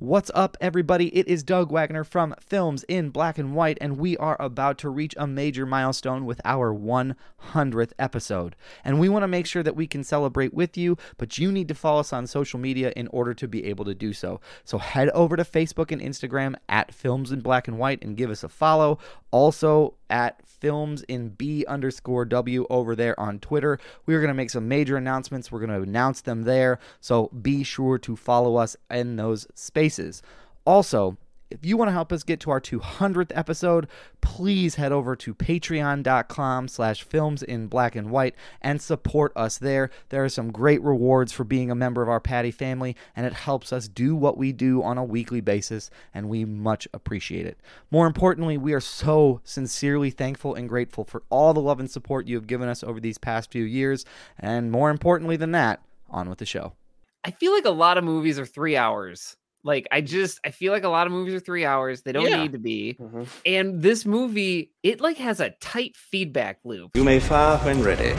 What's up, everybody? It is Doug Wagner from Films in Black and White, and we are about to reach a major milestone with our 100th episode. And we want to make sure that we can celebrate with you, but you need to follow us on social media in order to be able to do so. So head over to Facebook and Instagram at Films in Black and White and give us a follow. Also, at films in B underscore W over there on Twitter. We are going to make some major announcements. We're going to announce them there. So be sure to follow us in those spaces. Also, if you want to help us get to our 200th episode please head over to patreon.com slash films in black and white and support us there. There are some great rewards for being a member of our patty family and it helps us do what we do on a weekly basis and we much appreciate it. More importantly we are so sincerely thankful and grateful for all the love and support you have given us over these past few years and more importantly than that on with the show. I feel like a lot of movies are three hours. Like I just I feel like a lot of movies are three hours. They don't Yeah. need to be. Mhm. And this movie, it like has a tight feedback loop. You may fire when ready.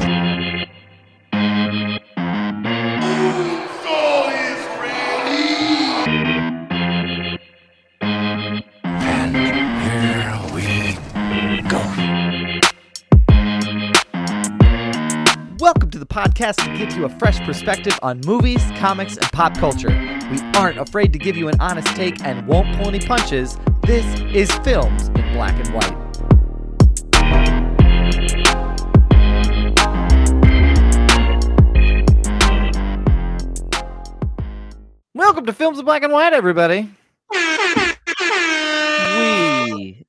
Welcome to the podcast that gives you a fresh perspective on movies, comics, and pop culture. We aren't afraid to give you an honest take and won't pull any punches. This is Films in Black and White. Welcome to Films in Black and White, everybody.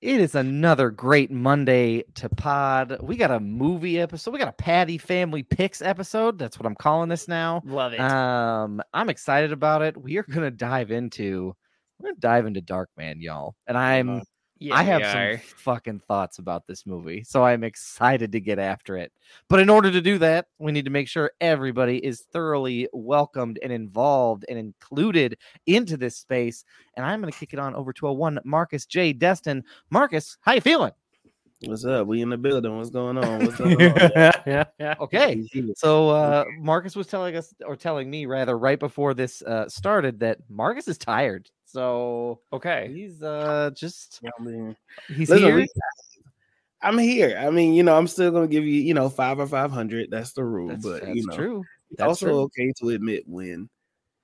It is another great Monday to pod. We got a movie episode. We got a Patty Family Picks episode. That's what I'm calling this now. Love it. Um, I'm excited about it. We are gonna dive into we're gonna dive into Darkman, y'all. And I'm yeah, I have some fucking thoughts about this movie, so I'm excited to get after it. But in order to do that, we need to make sure everybody is thoroughly welcomed and involved and included into this space. And I'm going to kick it on over to a one Marcus J. Destin. Marcus, how you feeling? What's up? We in the building. What's going on? What's going on? yeah, yeah. Okay. So uh, Marcus was telling us, or telling me rather, right before this uh, started, that Marcus is tired. So Okay. he's uh, just I mean, he's listen, here. I'm here. I mean, you know, I'm still gonna give you, you know, five or five hundred. That's the rule. That's, but that's you know, true. it's That's also true. okay to admit when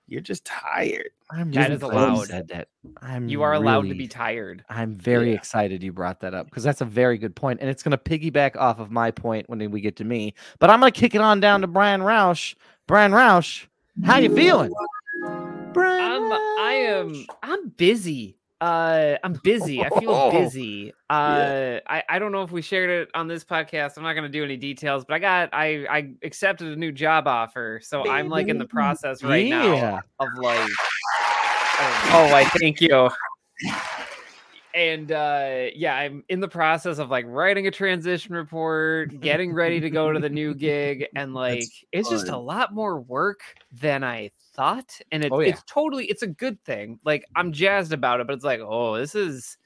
you're just tired. I'm That really is glad you allowed. Said that. I'm You are allowed to be tired. I'm very Yeah. excited you brought that up because that's a very good point, and it's going to piggyback off of my point when we get to me. But I'm going to kick it on down to Brian Roush. Brian Roush, how you feeling? Brian, I'm I am I'm busy. Uh I'm busy. I feel Oh. busy. Uh I, I don't know if we shared it on this podcast. I'm not gonna do any details, but I got I I accepted a new job offer. So I'm like in the process right now of like oh I thank you. And uh yeah, I'm in the process of like writing a transition report, getting ready to go to the new gig, and like it's just a lot more work than I thought. And it, Oh, yeah. it's totally it's a good thing. Like I'm jazzed about it, but it's like, oh, this is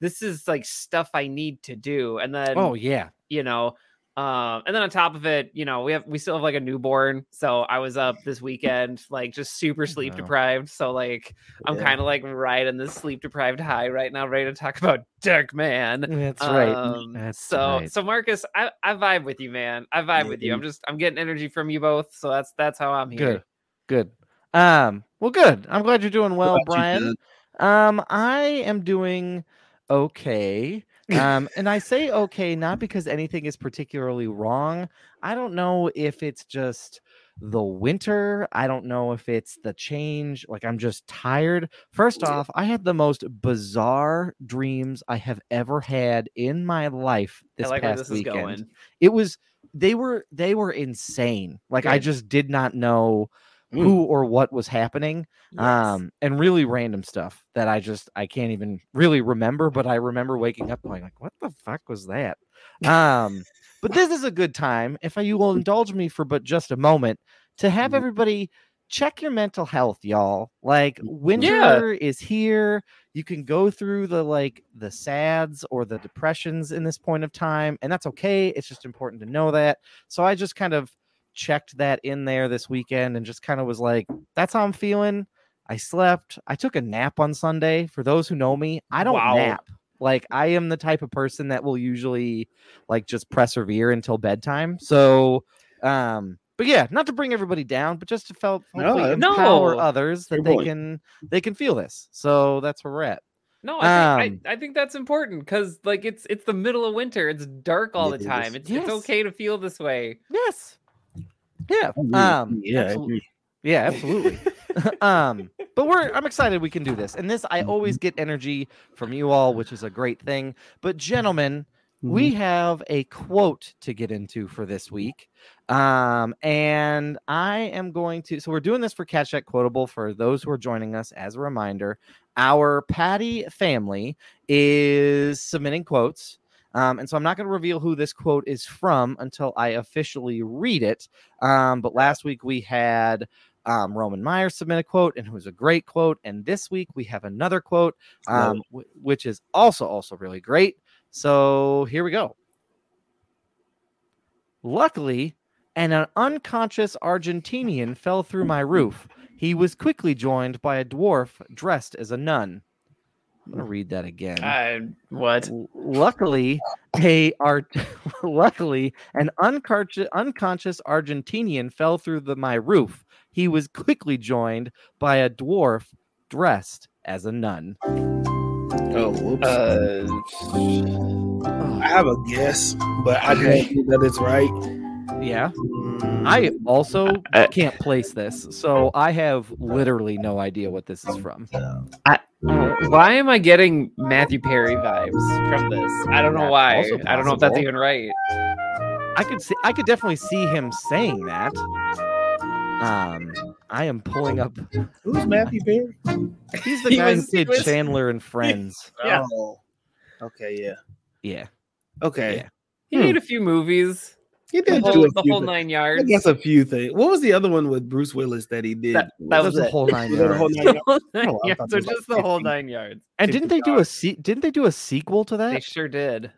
this is like stuff I need to do. And then Oh yeah. you know um and then on top of it you know we have we still have like a newborn so i was up this weekend like just super sleep deprived so like i'm Yeah. kind of like riding this sleep deprived high right now ready to talk about Darkman That's right. um, That's so right. so marcus i i vibe with you man i vibe Yeah, with you i'm just i'm getting energy from you both so that's that's how i'm here Good. Good. Um, well, good. I'm glad you're doing well, Brian. Um, I am doing okay. Um, and I say okay not because anything is particularly wrong. I don't know if it's just the winter. I don't know if it's the change. Like I'm just tired. First off, I had the most bizarre dreams I have ever had in my life this i like past this is weekend going it was they were they were insane like i just did not know Mm. who or what was happening Yes. um and really random stuff that i just i can't even really remember but i remember waking up going like what the fuck was that um but this is a good time if you will indulge me for but just a moment to have Mhm. everybody check your mental health y'all like winter is here you can go through the like the sads or the depressions in this point of time and that's okay it's just important to know that so i just kind of checked that in there this weekend and just kind of was like that's how i'm feeling I slept. I took a nap on Sunday. For those who know me, I don't Wow. nap. Like I am the type of person that will usually like just persevere until bedtime. So, um, but yeah, not to bring everybody down, but just to felt No, hopefully no. empower others that Fair they point. can they can feel this. So that's where we're at. No, I think, Um, I, I think that's important because like it's it's the middle of winter. It's dark all It the time. It's Yes. it's okay to feel this way. Yes. Yeah. Um. yeah, I absolute- agree. Yeah, absolutely. um, but we're I'm excited we can do this. And this I always get energy from you all, which is a great thing. But gentlemen, we have a quote to get into for this week. Um, and I am going to so we're doing this for Catch That Quotable for those who are joining us as a reminder. Our Patty family is submitting quotes. Um, and so I'm not going to reveal who this quote is from until I officially read it. Um, but last week we had um, Roman Meyer submit a quote, and it was a great quote. And this week we have another quote, um, wh- which is also also really great. So here we go. Luckily, an unconscious Argentinian fell through my roof. He was quickly joined by a dwarf dressed as a nun. I'm gonna read that again. Uh, what? Luckily a art luckily an unconscious unconscious argentinian fell through the my roof he was quickly joined by a dwarf dressed as a nun Oh, whoops. Uh, I have a guess, but I Okay. don't think that it's right. yeah Mm, i also Uh, can't place this so i have literally no idea what this is from why am I getting Matthew Perry vibes from this? I don't know why. I don't know if that's even right. i could see i could definitely see him saying that um i am pulling up Who's Matthew Perry? he's the He guy was- who did was- chandler and friends Yeah. Oh, okay, yeah, yeah okay. Yeah. He Hmm. made a few movies. He The did whole, do a the few whole thi- nine I yards. guess a few things. What was the other one with Bruce Willis that he did? That- that that was was the it. whole nine Was that the whole yards. nine yards? The whole nine Oh, yards, thought so it like just the whole nine yards. And didn't they do a se- didn't they do a sequel to that? They sure did.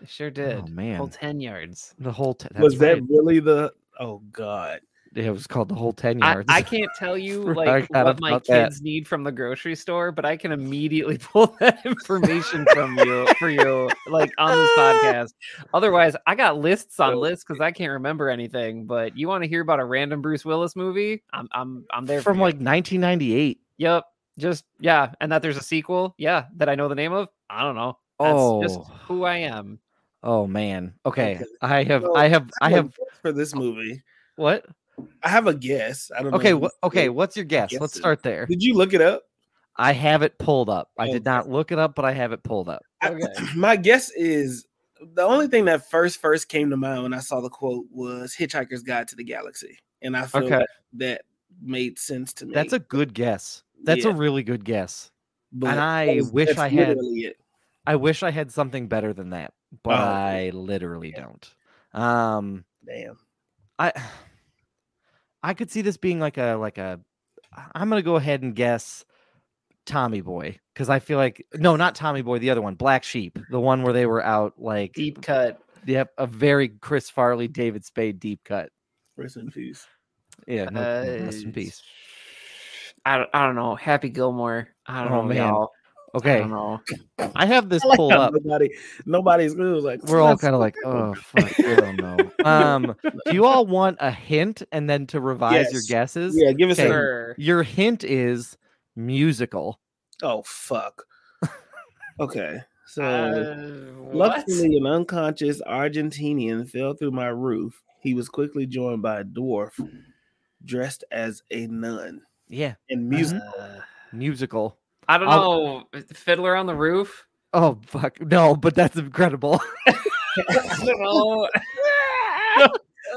They sure oh, did. Oh Whole ten yards. the whole t- Was that's that really the? Oh God! It was called the whole ten yards. I can't tell you like what my about that. kids need from the grocery store, but I can immediately pull that information from you for you, like on this podcast. Otherwise, I got lists on lists because I can't remember anything. But you want to hear about a random Bruce Willis movie? I'm I'm I'm there from like 1998. Yep. Just yeah, and that there's a sequel. Yeah, that I know the name of. I don't know. That's Oh. just who I am. Oh man. Okay, Okay. I have So, I have I have for this oh. movie. what? I have a guess. I don't know. Okay, if wha- okay. What's your guess? Let's guessing. start there. Did you look it up? I have it pulled up. I Oh, did not look it up, but I have it pulled up. I- my guess is the only thing that first first came to mind when I saw the quote was Hitchhiker's Guide to the Galaxy, and I feel Okay. like that made sense to me. That's a good guess. That's a really good guess. But and I that is- wish that's I had- it. I wish I had something better than that, but Oh, I literally don't. Um, Damn. I I could see this being like a like a I'm gonna go ahead and guess Tommy Boy because I feel like no, not Tommy Boy, the other one, Black Sheep, the one where they were out like Deep cut. yep, a very Chris Farley, David Spade deep cut. Rest in peace. Yeah, no, no, rest in Uh, peace. I don't, I don't know. Happy Gilmore. I don't Oh, know, man. y'all. I Okay, don't know. I have this I like pulled up. Nobody, nobody's good. Like We're all kind of like, oh fuck, I don't know. Um, do you all want a hint and then to revise your guesses? Yeah, give us Okay. a. Your hint is musical. Oh fuck. Okay, so Uh, luckily, an unconscious Argentinian fell through my roof. He was quickly joined by a dwarf dressed as a nun Yeah, and music. Uh, musical. I don't I'll- know. Fiddler on the Roof. Oh fuck, no, but that's incredible. I don't know.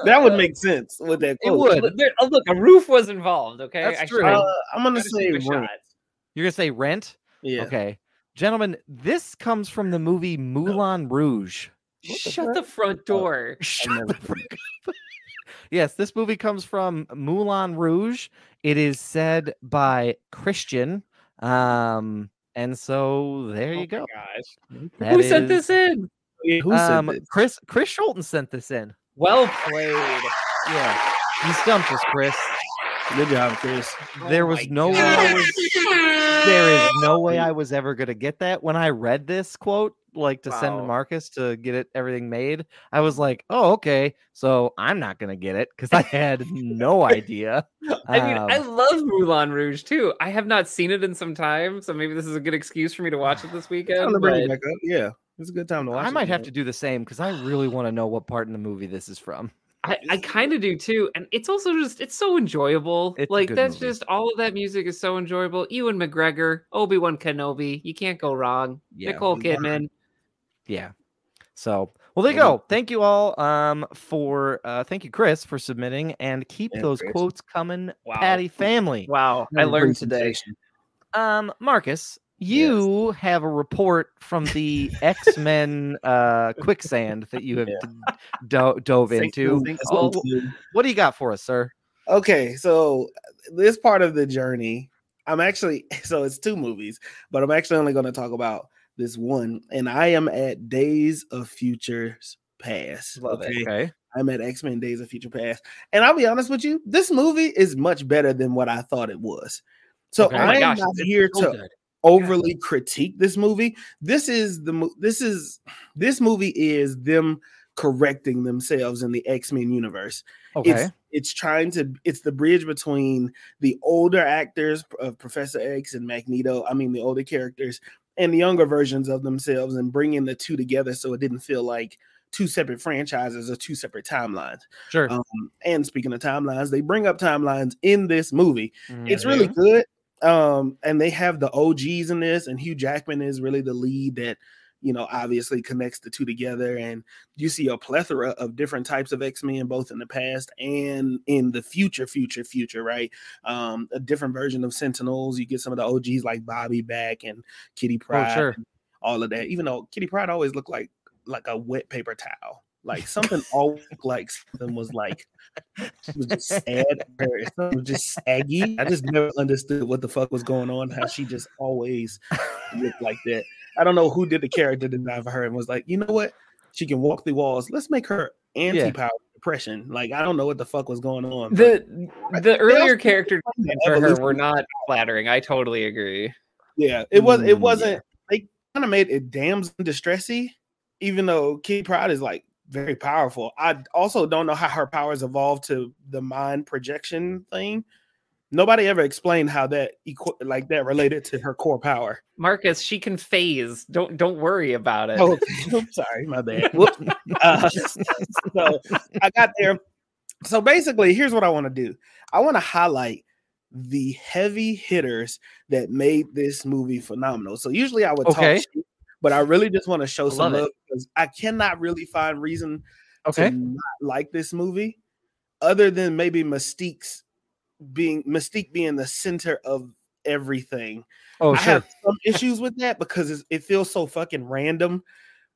that would make sense with that. It would. Look, there- oh, look, a roof was involved. Okay, That's I true. tried- Uh, I'm gonna say a rent. shot. You're gonna say rent? Yeah. Okay, gentlemen, this comes from the movie Moulin Rouge. What Shut fuck? the front door. Shut the frick up. yes, this movie comes from Moulin Rouge. It is said by Christian. Um, and so there Oh you go. Gosh. That Who sent is- this in? Who said Um, this? Chris Chris Schulten sent this in. Well played. Yeah, you stumped us, Chris. Good job, Chris. there Oh was my no way I was, there is no way I was ever gonna get that. When I read this quote, like to send to Marcus to get it everything made, I was like, oh, okay. So I'm not gonna get it because I had no idea. I mean, I Um, love Moulin Rouge too. I have not seen it in some time, so maybe this is a good excuse for me to watch it this weekend. bring it back up. Yeah, it's a good time to watch. I might have to do the same because I really want to know what part in the movie this is from. I, I kind of do too, and it's also just it's so enjoyable. It's like that's movie. just all of that music is so enjoyable. Ewan McGregor, Obi Wan Kenobi, you can't go wrong. Yeah, Nicole Kidman. Yeah. So, well, there you go. Thank you all um for uh thank you Chris for submitting and keep Yeah, those Chris. quotes coming, Wow. Patty family. Wow, I learned today. Um Marcus, you have a report from the X-Men uh quicksand that you have Yeah. do- dove into. Think That's all- what I'm doing. What do you got for us, sir? Okay, so this part of the journey, I'm actually so it's two movies, but I'm actually only going to talk about this one, and I am at Days of Futures Past. It. Okay. I'm at X Men Days of Future Past, and I'll be honest with you, this movie is much better than what I thought it was. So Okay. Oh Oh I am gosh, not here so to good. overly critique this movie. This is the this is this movie is them correcting themselves in the X Men universe. Okay. It's it's trying to it's the bridge between the older actors of Professor X and Magneto. I mean the older characters and the younger versions of themselves, and bringing the two together so it didn't feel like two separate franchises or two separate timelines. sure. Um, and speaking of timelines, they bring up timelines in this movie Mm, it's really good. Um, and they have the OGs in this, and Hugh Jackman is really the lead that you know obviously connects the two together. And you see a plethora of different types of X Men, both in the past and in the future, future, future. Right? Um, a different version of Sentinels. You get some of the OGs like Bobby back and Kitty Pryde, Oh, sure. all of that. Even though Kitty Pryde always looked like like a wet paper towel. Like something always like something was like she was just sad. Something was just saggy. I just never understood what the fuck was going on. How she just always looked like that. I don't know who did the character design for her and was like, you know what? She can walk through walls. Let's make her anti-power depression. Like I don't know what the fuck was going on. The the earlier also character designs for her were not flattering. I totally agree. Yeah, it was. Mm, It wasn't. They kind of made it damn distressy, even though Kitty Pryde is like very powerful. I also don't know how her powers evolved to the mind projection thing. Nobody ever explained how that equi- like that related to her core power. Marcus, she can phase. Don't don't worry about it. Oh, sorry, my bad. Uh, so I got there. So basically, here's what I want to do. I want to highlight the heavy hitters that made this movie phenomenal. So usually I would Okay. talk shit, but I really just want to show some love because I cannot really find reason Okay. to not like this movie, other than maybe Mystique's being Mystique being the center of everything. Oh, I sure. have some issues with that because it's, it feels so fucking random.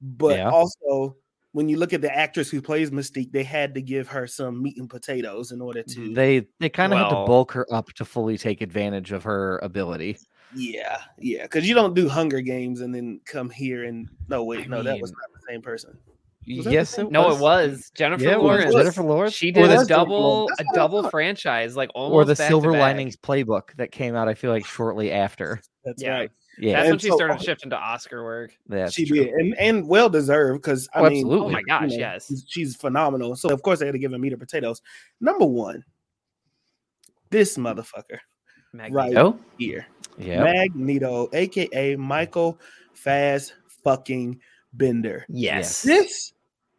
But Yeah. also, when you look at the actress who plays Mystique, they had to give her some meat and potatoes in order to. They they kind of had to bulk her up to fully take advantage of her ability. yeah, yeah, because you don't do Hunger Games and then come here and no, wait, I no, that was not the same person. Was that the yes, same- it no, was. it was Jennifer Yeah, it was Lawrence. Jennifer Lawrence. She did the- a double a double franchise, like almost or the back to Silver back. Linings Playbook that came out. I feel like shortly after. That's Yeah. right. Yeah, That's And when she so- started shifting to Oscar work. that's she true. did, and and well deserved because I Oh, mean, absolutely. Oh my you gosh, know, yes. she's- she's phenomenal. So of course they had to give her meat or potatoes. Number one, this motherfucker Magneto. here. Yeah. Magneto, aka Michael Faz fucking Bender. Yes. This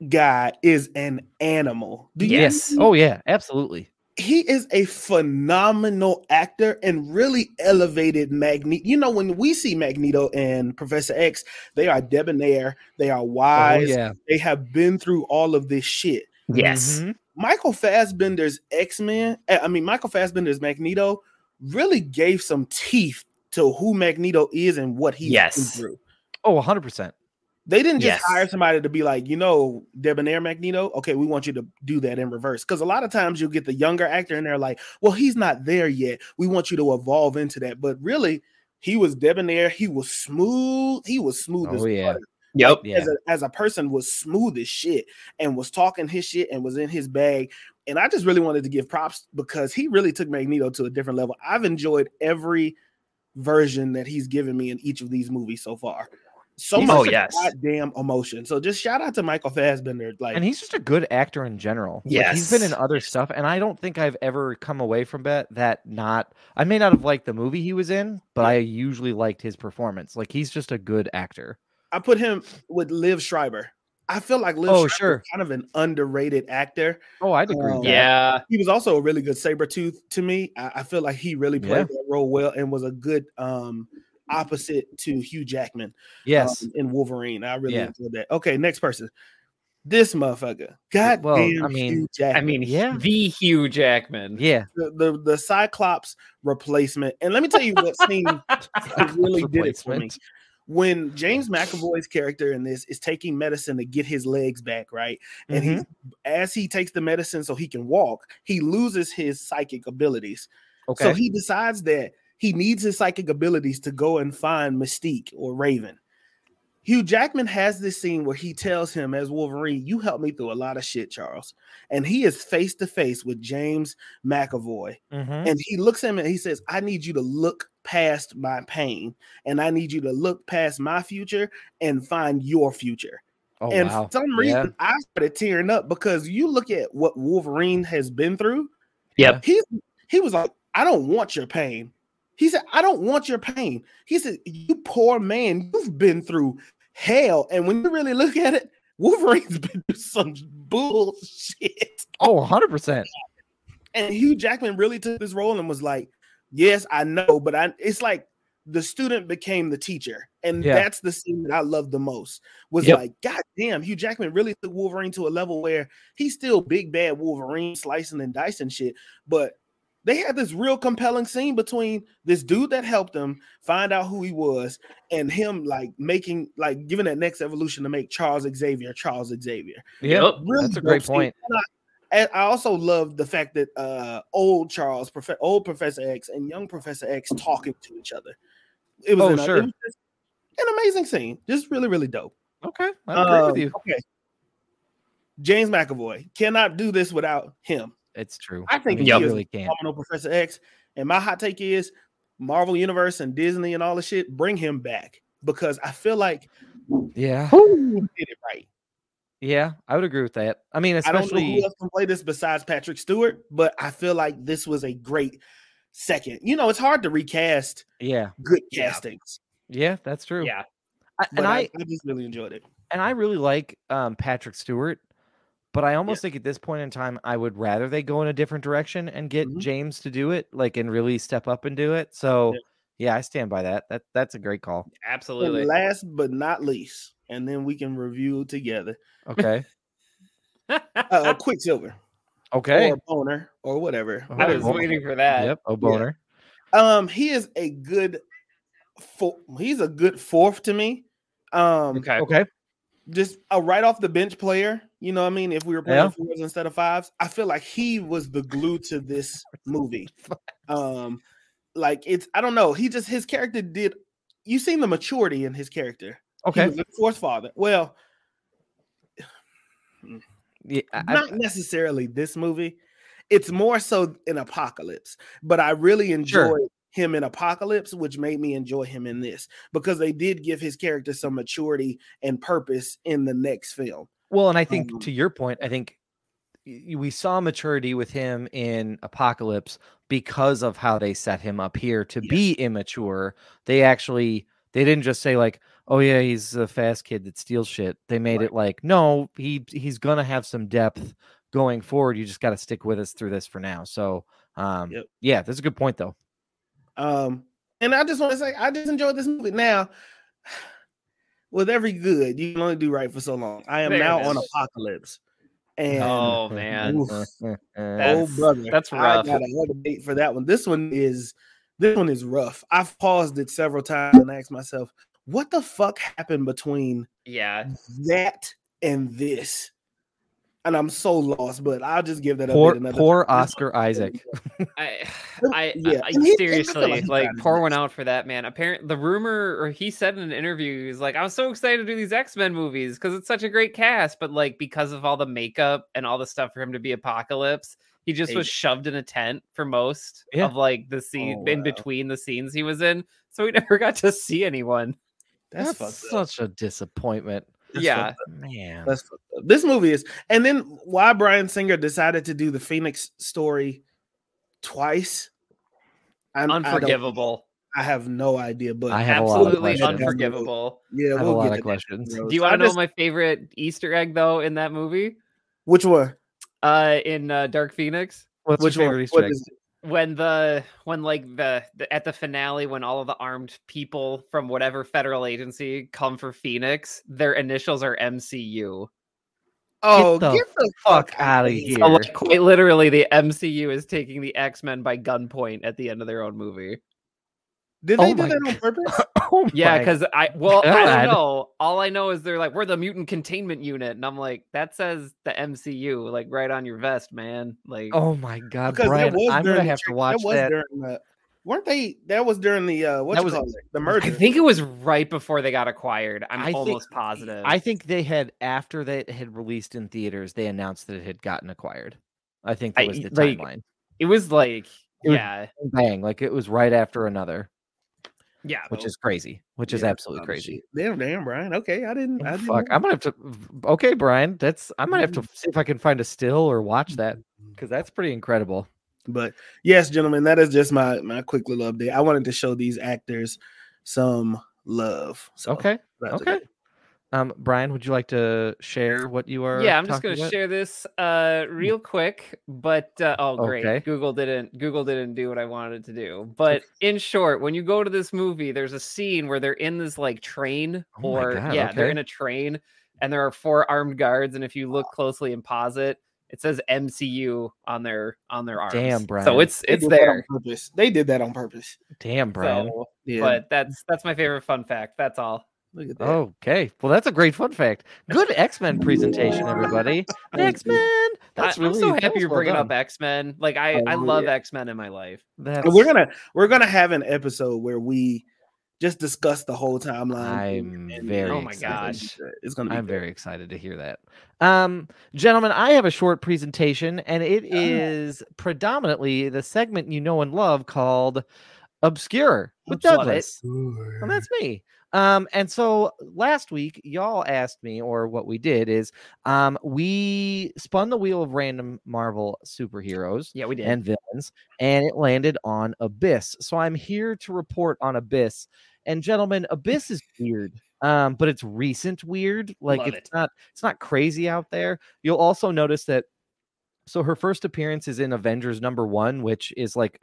guy is an animal. Do you Yes. Oh yeah, absolutely. he is a phenomenal actor and really elevated Magneto. You know, when we see Magneto and Professor X, they are debonair, they are Oh wise, yeah. they have been through all of this shit. Yes. Mhm. Michael Fassbender's X Men, I mean, Michael Fassbender's Magneto really gave some teeth to who Magneto is and what he's Yes. been through. Oh, 100 percent. They didn't just Yes. hire somebody to be like, you know, debonair Magneto. Okay, we want you to do that in reverse. Because a lot of times you'll get the younger actor and they're like, well, he's not there yet. We want you to evolve into that. But really, he was debonair. He was smooth. He was smooth oh, as Oh yeah. butter. Yep. Yeah. as a as a person was smooth as shit and was talking his shit and was in his bag. And I just really wanted to give props because he really took Magneto to a different level. I've enjoyed every version that he's given me in each of these movies so far. So He's- much oh, yes. goddamn emotion. So just shout out to Michael Fassbender. Like and he's just a good actor in general. Like, he's been in other stuff, and I don't think I've ever come away from that that not. I may not have liked the movie he was in, but I usually liked his performance. Like he's just a good actor. I put him with Liev Schreiber. I feel like Liev Oh, Schreiber sure. is kind of an underrated actor. Oh, I'd agree. Um. Yeah. He was also a really good Sabretooth to me. I, I feel like he really played Yeah. that role well and was a good um opposite to Hugh Jackman Yes. um, in Wolverine. I really Yeah. enjoyed that. Okay, next person. This motherfucker. God Well, damn I mean- Hugh Jackman. I mean, Yeah. the Hugh Jackman. yeah. the, the the Cyclops replacement. And let me tell you what scene really did it for me. When James McAvoy's character in this is taking medicine to get his legs back, right? And Mhm. he as he takes the medicine so he can walk, he loses his psychic abilities. Okay. So he decides that he needs his psychic abilities to go and find Mystique or Raven. Hugh Jackman has this scene where he tells him, as Wolverine, you helped me through a lot of shit, Charles. And he is face to face with James McAvoy. Mhm. And he looks at him and he says, I need you to look past my pain and I need you to look past my future and find your future. Oh and wow. for some Yeah. reason, I started tearing up because you look at what Wolverine has been through. Yep. He he was like, I don't want your pain. He said, I don't want your pain. He said, You poor man, you've been through hell. And when you really look at it, Wolverine's been through some bullshit. Oh, 100 percent. And Hugh Jackman really took this role and was like, Yes, I know, but I it's like the student became the teacher. And Yeah. that's the scene that I love the most. Was Yep. like, God damn, Hugh Jackman really took Wolverine to a level where he's still big bad Wolverine slicing and dicing shit. But they had this real compelling scene between this dude that helped him find out who he was and him like making like giving that next evolution to make Charles Xavier Charles Xavier. Yeah. Yep. Really That's a great scene. point. And I, also love the fact that uh old Charles, Prof- old Professor X, and young Professor X talking to each other. It was, Oh, an, it sure. was an amazing scene, just really, really dope. Okay. I agree with Um, you. Okay, James McAvoy cannot do this without him. It's true. I think mean, he you is really can't. Phenomenal Professor X, and my hot take is Marvel Universe and Disney and all the shit. Bring him back because I feel like Yeah. he did it right. Yeah. I would agree with that. I mean, I don't know especially who else can play this besides Patrick Stewart, but I feel like this was a great second. You know, it's hard to recast yeah. good castings, Yeah, that's true. Yeah. I, and I, I I just really enjoyed it. and I really like um, Patrick Stewart, but I almost think at this point in time, I would rather they go in a different direction and get Mhm. James to do it, like and really step up and do it. So Yeah. yeah, I stand by that. That that's a great call. Absolutely. And last but not least, and then we can review together. Okay. Uh, Quicksilver Okay. or Boner or whatever. Oh, I was boy. waiting for that. Yep. Oh, boner. Um, he is a good. Four, he's a good fourth to me. Um, Okay. Okay. just a right off the bench player. You know what I mean? If we were playing Yeah. fours instead of fives, I feel like he was the glue to this movie. Um, like it's I don't know. He just his character did. You seen the maturity in his character. He Okay. was a fourth father. Well, Yeah. I- I- not necessarily this movie. It's more so in Apocalypse, but I really enjoyed him in Apocalypse, which made me enjoy him in this because they did give his character some maturity and purpose in the next film. Well, and I think Um, to your point, I think we saw maturity with him in Apocalypse because of how they set him up here to be immature. They actually they didn't just say like, "Oh yeah, he's a fast kid that steals shit." They made Right. it like, "No, he he's gonna have some depth going forward. You just got to stick with us through this for now." So, um, Yep. yeah, that's a good point though. Um, and I just want to say, I just enjoyed this movie. Now, with every good, you can only do right for so long. I am There now on. Apocalypse, and Oh man. Oof. Oh That's- brother, that's I got a date for that one. This one is this one is rough. I've paused it several times and asked myself, what the fuck happened between Yeah. that and this? And I'm so lost. But I'll just give that Poor, update another. poor time. Oscar Isaac. I, I, Yeah, I, and he- he seriously like he like got his pour one out for that man. Apparently, the rumor or he said in an interview, he's like, "I was so excited to do these X Men movies because it's such a great cast, but like because of all the makeup and all the stuff for him to be Apocalypse, he just was shoved in a tent for most Yeah. of like the scene Oh, in wow. between the scenes he was in, so he never got to see anyone. That's, That's fucked up. such a disappointment. That's yeah, fucked. Man. That's. This movie is, and then why Bryan Singer decided to do the Phoenix story twice. I'm- unforgivable, I, have no idea, but I have a lot of absolutely unforgivable. Yeah, I have a we'll lot get of to that, questions. Do you want to know just- my favorite Easter egg though in that movie? which one? Uh, in uh, Dark Phoenix. What's which your one? favorite Easter What egg? is it? When the when like the, the at the finale when all of the armed people from whatever federal agency come for Phoenix, their initials are MCU. Oh, the get the fuck fuck outta outta here. So like, quite literally, the MCU is taking the X Men by gunpoint at the end of their own movie. Did Oh they do that on purpose? Oh Yeah, because I well, I don't know. All I know is they're like, we're the mutant containment unit, and I'm like, that says the MCU, like right on your vest, man. Like, Oh my god, Because Brian! that was I'm during gonna the have to watch that. Was that. during the, weren't they? That was during the uh, what That you was- call it? The merger. I think it was right before they got acquired. I'm I think- almost positive. I think they had after they had released in theaters, they announced that it had gotten acquired. I think that I- was the like, timeline. it was like, It was- yeah, Bang! Like it was right after another, yeah, which is crazy. Which is absolutely oh, crazy. Damn, damn, Brian. Okay, I didn't. I Oh, didn't Fuck! know. I'm gonna have to. Okay, Brian. That's. I might have to see if I can find a still or watch that Mm-hmm. because that's pretty incredible. But yes, gentlemen, that is just my my quick little update. I wanted to show these actors some love. So Okay. Okay. it. Um, Brian, would you like to share what you are? yeah. I'm just gonna share this uh real quick, but uh, oh great, Okay. Google didn't Google didn't do what I wanted it to do. But in short, when you go to this movie, there's a scene where they're in this like train, Oh or God, yeah, they're in a train, and there are four armed guards, and if you look closely and pause it, it says MCU on their on their arms. Damn, Brian. So Brian. it's They it's on there. purpose. They did that on purpose. Damn, Brian. So, Yeah. but that's that's my favorite fun fact. That's all. Look at that. Okay. Well, that's a great fun fact. Good X Men presentation, everybody. X you. Men. I, That's I'm really so happy you're well bringing up. X Men. Like I Oh, I love yeah. X Men in my life. That's, we're gonna we're gonna have an episode where we just discuss the whole timeline. I'm and- very Oh my it's gosh. it's gonna be. I'm good. very excited to hear that. Um, gentlemen, I have a short presentation, and it is predominantly the segment you know and love called Obscure with Love it. Douglas. Well, that's me. Um, and so last week, y'all asked me, or what we did is, um, we spun the wheel of random Marvel superheroes Yeah, we did. and villains, and it landed on Abyss. So I'm here to report on Abyss. And gentlemen, Abyss is weird, um, but it's recent weird. Like Love it's it. not it's not crazy out there. You'll also notice that. So her first appearance is in Avengers number one, which is like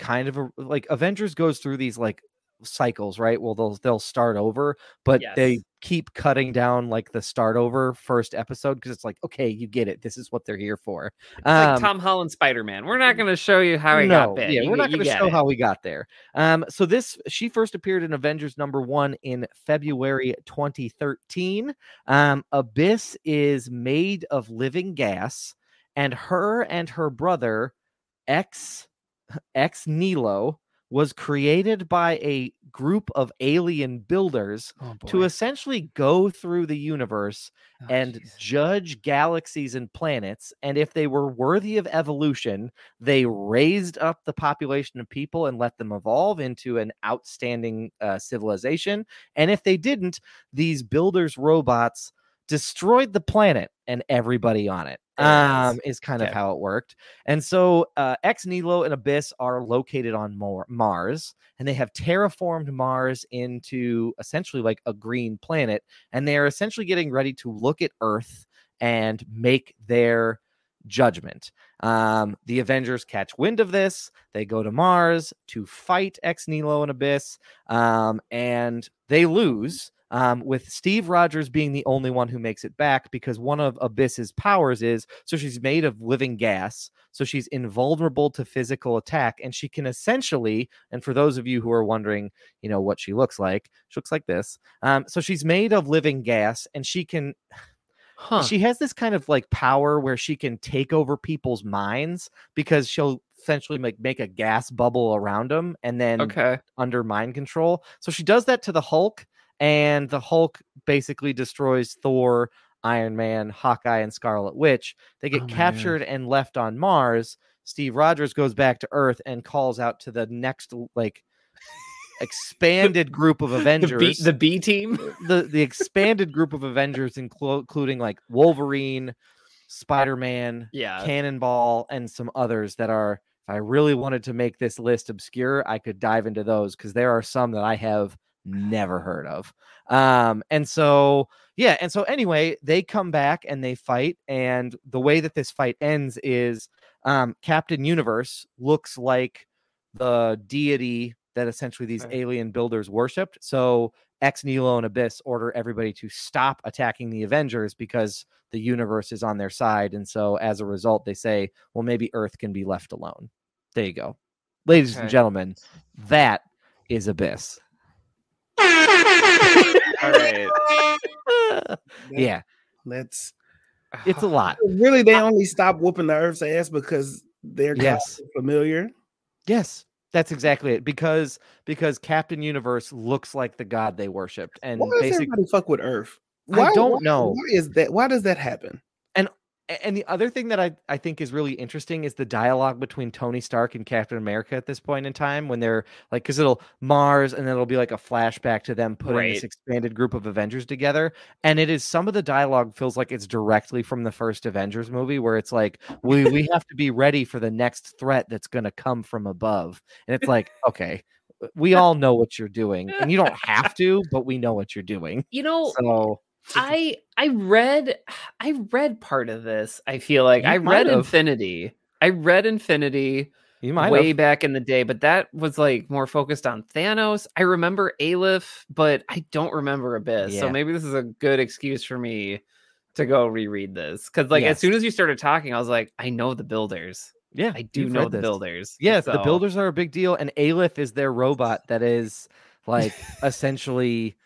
kind of a like Avengers goes through these like cycles, right? Well, they'll they'll start over, but they keep cutting down like the start over first episode because it's like, okay, you get it. This is what they're here for. It's like Um, Tom Holland Spider Man. We're not going to show you how he no, got bit. Yeah, You we're not going to show it. how we got there. Um, so this she first appeared in Avengers number one in February 2013. Um, Abyss is made of living gas, and her and her brother, ex ex Nilo, was created by a group of alien builders to essentially go through the universe Oh, and jeez. judge galaxies and planets. And if they were worthy of evolution, they raised up the population of people and let them evolve into an outstanding uh, civilization. And if they didn't, these builders' robots destroyed the planet and everybody on it. Um, is kind of how it worked. And so, uh, Ex Nilo and Abyss are located on Mar- Mars, and they have terraformed Mars into essentially like a green planet and they are essentially getting ready to look at Earth and make their judgment. Um, the Avengers catch wind of this. They go to Mars to fight Ex Nilo and Abyss, um, and they lose. Um, with Steve Rogers being the only one who makes it back because one of Abyss's powers is so she's made of living gas, so she's invulnerable to physical attack, and she can essentially, and for those of you who are wondering, you know what she looks like, she looks like this. Um, so she's made of living gas, and she can Huh. she has this kind of like power where she can take over people's minds because she'll essentially like make a gas bubble around them and then okay. under mind control. So she does that to the Hulk, and the Hulk basically destroys Thor, Iron Man, Hawkeye, and Scarlet Witch. They get Oh, man. captured and left on Mars. Steve Rogers goes back to Earth and calls out to the next like expanded group of The Avengers. B, the B team. Uh, the the expanded group of Avengers, inclu- including like Wolverine, Spider Man, Yeah. Cannonball, and some others that are. If I really wanted to make this list obscure, I could dive into those because there are some that I have never heard of. Um, and so yeah, and so anyway, they come back and they fight, and the way that this fight ends is um, Captain Universe looks like the deity that essentially these alien builders worshipped. So Ex Nihilo and Abyss order everybody to stop attacking the Avengers because the universe is on their side. And so as a result, they say, well, maybe Earth can be left alone. There you go. Ladies and gentlemen, that is Abyss. All right. yeah, Let's it's a lot. really they only stop whooping the Earth's ass because they're Yes. familiar. Yes, that's exactly it. Because because Captain Universe looks like the god they worshipped, and Why does basically, everybody fuck with Earth? I don't why- know. Why is that? Why does that happen? And the other thing that I, I think is really interesting is the dialogue between Tony Stark and Captain America at this point in time when they're like, because it'll Mars and then it'll be like a flashback to them putting this expanded group of Avengers together. And it is some of the dialogue feels like it's directly from the first Avengers movie where it's like, we, we have to be ready for the next threat that's going to come from above. And it's like, okay, we all know what you're doing. And you don't have to, but we know what you're doing. You know, So I I read I read part of this. I feel like You I read have. Infinity. I read Infinity you might way have. back in the day, but that was like more focused on Thanos. I remember Aleph, but I don't remember Abyss. Yeah. So maybe this is a good excuse for me to go reread this. Because like Yes. as soon as you started talking, I was like, I know the builders. Yeah, I do know the this. builders. Yes, the builders are a big deal, and Aleph is their robot that is like essentially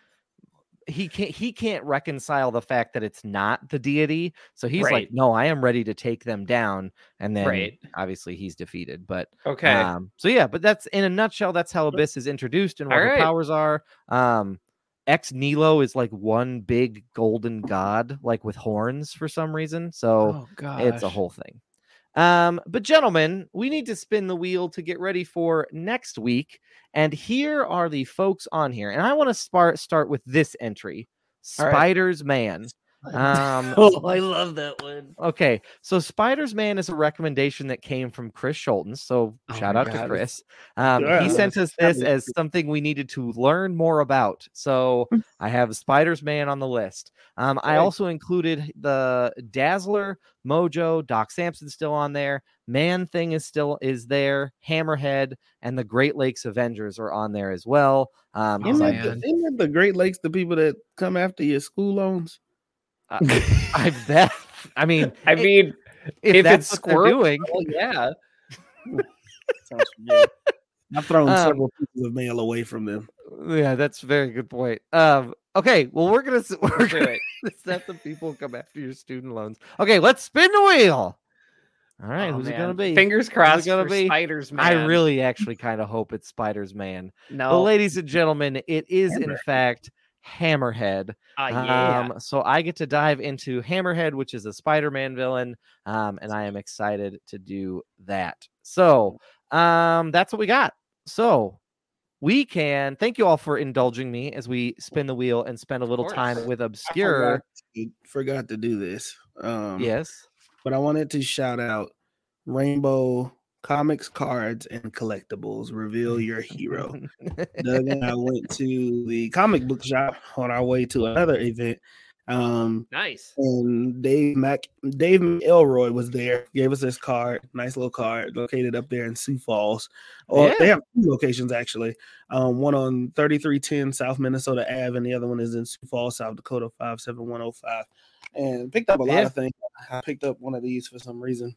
he can't he can't reconcile the fact that it's not the deity. So he's like, no, I am ready to take them down. And then Right. obviously he's defeated. But Okay. um, so yeah, but that's in a nutshell, that's how Abyss is introduced and what Alright. powers are. Um Ex Nilo is like one big golden god, like with horns for some reason. So god. it's a whole thing. Um, but gentlemen, we need to spin the wheel to get ready for next week. And here are the folks on here. And I want to start start with this entry. All right. Spiders Man. Um oh, I love that one. okay, so Spiders Man is a recommendation that came from Chris Schulten. So Oh shout out to Chris. Um, Yeah, he sent us this as something we needed to learn more about. So I have Spiders Man on the list. Um, I also included the Dazzler, Mojo, Doc Samson's still on there. Man Thing is still is there. Hammerhead and the Great Lakes Avengers are on there as well. Um, Isn't, the, isn't the Great Lakes the people that come after your school loans? I that I mean, I mean, if, if that's it's what doing, well, yeah. Sounds. I've thrown Um, several pieces of mail away from them. yeah, that's a very good point. Um, okay, well, we're gonna s- we're Do gonna it. set the people come after your student loans. Okay, let's spin the wheel. All right, Oh, who's it gonna be? Fingers crossed gonna for be? Spiders Man. I really actually kind of hope it's Spiders Man. no. But ladies and gentlemen, it is in fact Hammerhead. Ah, yeah. Um, so I get to dive into Hammerhead, which is a Spider-Man villain, um, and I am excited to do that. So um, that's what we got. So we can thank you all for indulging me as we spin the wheel and spend a little time course. with I obscure. forgot to, forgot to do this. Um, Yes. but I wanted to shout out Rainbow Comics cards and collectibles. Reveal your hero. Doug and I went to the comic book shop on our way to another event. Um, nice. and Dave Mac Dave Elroy was there, gave us this card, nice little card located up there in Sioux Falls. Or Yeah. they have two locations actually. Um, one on 3310 South Minnesota Ave, and the other one is in Sioux Falls, South Dakota 57105. And picked up a lot of things. I picked up one of these for some reason.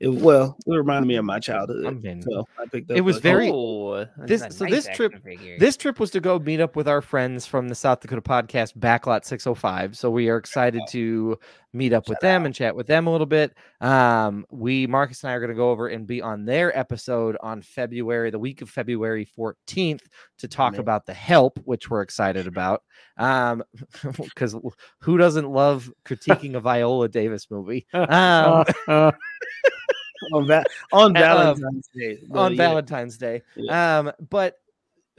It, well, it reminded me of my childhood. I mean, so I picked up. it was a- very- Oh, this- so nice this trip- figure. This trip was to go meet up with our friends from the South Dakota podcast Backlot 605. So we are excited to meet up with them and chat with them a little bit. Um, we Marcus and I are going to go over and be on their episode on February, the week of February 14th, to talk Man. about the help, which we're excited about. Um, because who doesn't love critiquing a Viola Davis movie? Um, on, on Uh, Valentine's Day. but on yeah. Valentine's Day. Um, but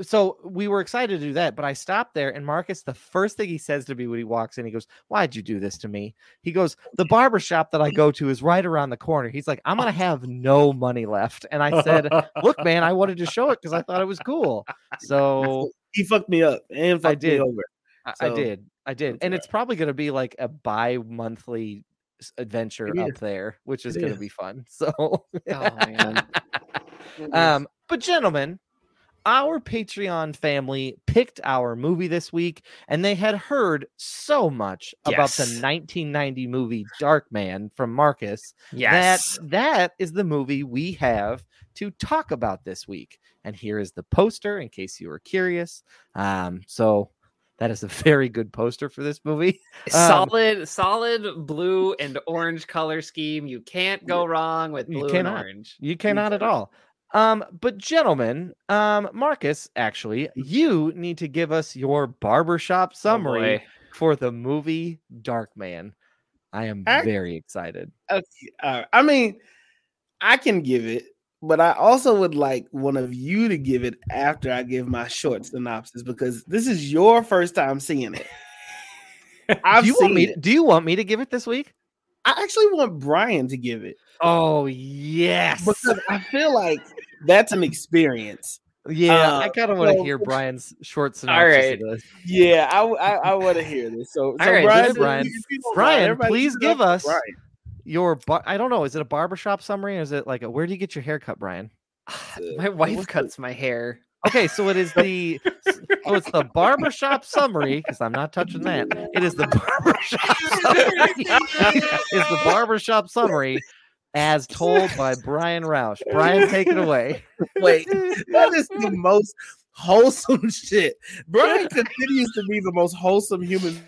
so we were excited to do that, but I stopped there and Marcus, the first thing he says to me when he walks in, he goes, Why'd you do this to me? He goes, The barber shop that I go to is right around the corner. He's like, I'm gonna have no money left. And I said, Look, man, I wanted to show it because I thought it was cool. So he fucked me up and fucked did. me over. I, I did. I did. And all it's probably gonna be like a bi-monthly adventure up there, which is gonna be fun. So oh man. Um, but gentlemen, our Patreon family picked our movie this week, and they had heard so much about the 1990 movie Darkman from Marcus yes. that that is the movie we have to talk about this week. And here is the poster in case you were curious. Um, so that is a very good poster for this movie. um, solid, solid blue and orange color scheme. You can't go wrong with You blue and orange. You cannot at all. Um, but gentlemen, um, Marcus, actually, you need to give us your barbershop summary Oh for the movie Darkman. I am Ac- very excited. Okay. I mean, I can give it, but I also would like one of you to give it after I give my short synopsis because this is your first time seeing it. I've do you want seen me? it. Do you want me to give it this week? I actually want Brian to give it Oh yes. because I feel like that's an experience. yeah, uh, I kind of want to so- hear Brian's short synopsis right. of this. Yeah, I I, I want to hear this. So, so All right, Brian, this is- Brian. if you don't mind, Brian, please give it up give for us- Brian. Your bar- I don't know. Is it a barbershop summary or is it like a, where do you get your haircut, Brian? My wife cuts my hair. Okay, so it is the so it's the barbershop summary because I'm not touching that. It is the barbershop summary. is the barbershop summary as told by Brian Roush. Brian, take it away. Wait, that is the most wholesome shit. Brian continues to be the most wholesome human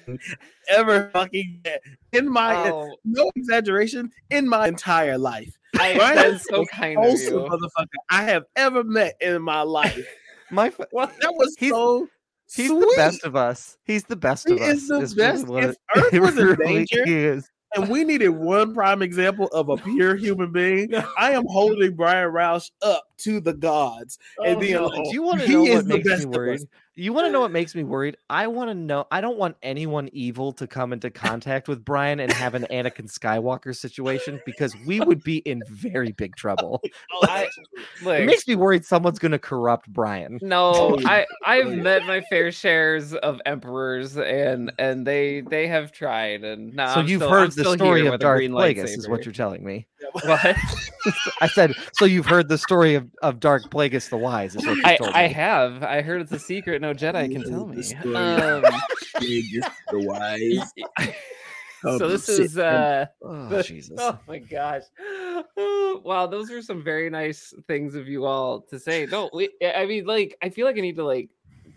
ever fucking met. in my Oh, no exaggeration in my entire life. I, Brian that's so kind of you. motherfucker I have ever met in my life. My f- That was He's- so he's sweet. the best of us. He's the best He of us. is the best. If Earth was in really danger, is. And we needed one prime example of a pure human being. I am holding Brian Roush up to the gods. and oh, then no. like, Do you want to he know is what the makes best me of us. worried? You want to know what makes me worried? I want to know. I don't want anyone evil to come into contact with Brian and have an Anakin Skywalker situation because we would be in very big trouble. I, It makes me worried someone's going to corrupt Brian. no, Oh, I I've met my fair shares of emperors, and and they they have tried, and now so I'm you've still- heard I'm the story of Darth Plagueis, is what you're telling me. What? I said, so you've heard the story of, of Darth Plagueis the Wise, is what you I told I have. I heard it's a secret no Jedi can tell me. Um, Just the wise. so this is uh Oh, the- Jesus. Oh my gosh. wow, those are some very nice things of you all to say. No, we, I mean, like, I feel like I need to like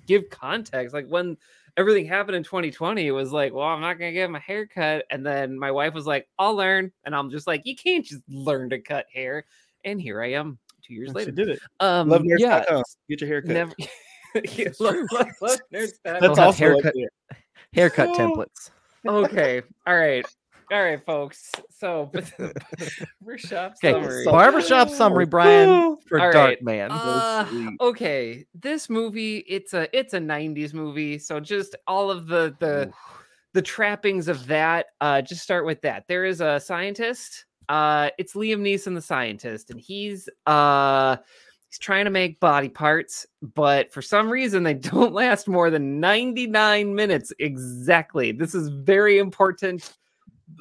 give context. Like when everything happened in 2020, it was like, well, I'm not gonna get my hair cut. And then my wife was like, I'll learn. And I'm just like, you can't just learn to cut hair. And here I am two years She later. did it. Um Love yeah, Get your hair cut. never Yeah, love- love- love nerds dot That's have also haircut- Haircut Oh. templates. okay. All right. All right, folks. So, barbershop Okay, summary. barbershop summary, Brian, for All Dark right. Man. Uh, okay, this movie it's a it's a 90s movie, so just all of the the the trappings of that. Uh, just start with that. There is a scientist. Uh, it's Liam Neeson, the scientist, and he's uh he's trying to make body parts, but for some reason they don't last more than 99 minutes exactly. This is very important.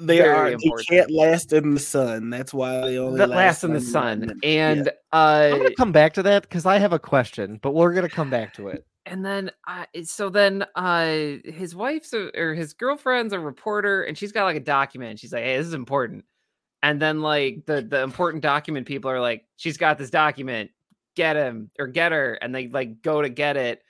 They very are. They can't last in the sun. That's why they only That lasts in the 99 sun, minutes. and I'm uh, gonna come back to that because I have a question, but we're gonna come back to it. and then uh, so then uh his wife's a, or his girlfriend's a reporter and she's got like a document she's like hey this is important and then like the the important document people are like, she's got this document, get him or get her, and they like go to get it.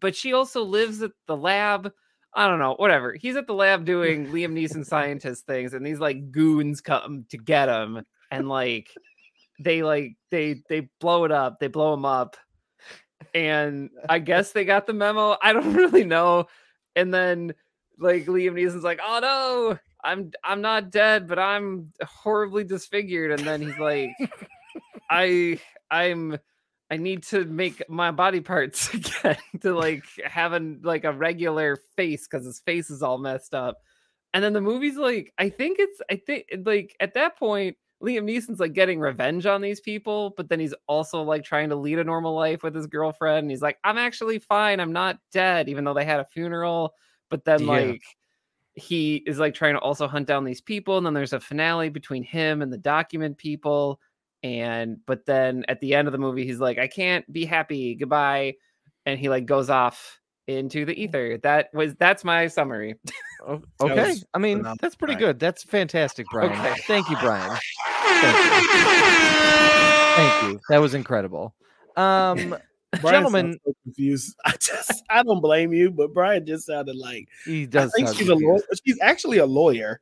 But she also lives at the lab. I don't know, whatever. He's at the lab doing Liam Neeson scientist things, and these like goons come to get him, and like they like they they blow it up, they blow him up, and I guess they got the memo. I don't really know. And then like Liam Neeson's like, oh no, I'm I'm not dead, but I'm horribly disfigured. And then he's like, I I'm I need to make my body parts again to like having like a regular face because his face is all messed up. And then the movie's like, I think it's I think like at that point, Liam Neeson's like getting revenge on these people, but then he's also like trying to lead a normal life with his girlfriend. And he's like, I'm actually fine. I'm not dead, even though they had a funeral. But then Yeah. like he is like trying to also hunt down these people. And then there's a finale between him and the document people. And but then at the end of the movie, he's like, I can't be happy. Goodbye. And he like goes off into the ether. That was that's my summary. Okay. I mean, that's pretty good. That's fantastic, Brian. Okay. Thank you, Brian. Thank you. Thank you. That was incredible. Um, Brian Gentlemen- so confused. I just I don't blame you, but Brian just sounded like he I does. think sound she's a lawyer. She's actually a lawyer.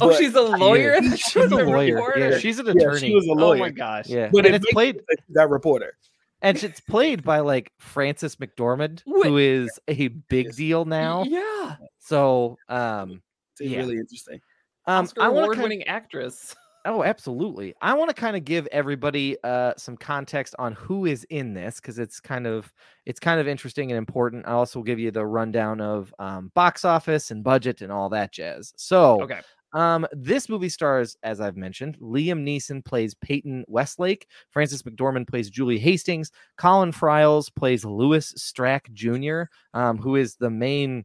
Oh, she's a lawyer. I she She's a a lawyer. reporter. Yeah, she's an yeah, attorney. she was a lawyer. Oh lawyer. my gosh. yeah, But and it it's played that reporter. and it's played by like Frances McDormand, Wait. who is a big Yes. deal now. Yeah. So, um, It's Yeah. really interesting. um, Oscar I want to award-winning actress. Oh, absolutely. I want to kind of give everybody uh, some context on who is in this because it's kind of it's kind of interesting and important. I also will give you the rundown of um, box office and budget and all that jazz. So, Okay. Um, this movie stars, as I've mentioned, Liam Neeson plays Peyton Westlake, Frances McDormand plays Julie Hastings, Colin Friels plays Louis Strack Jr., um, who is the main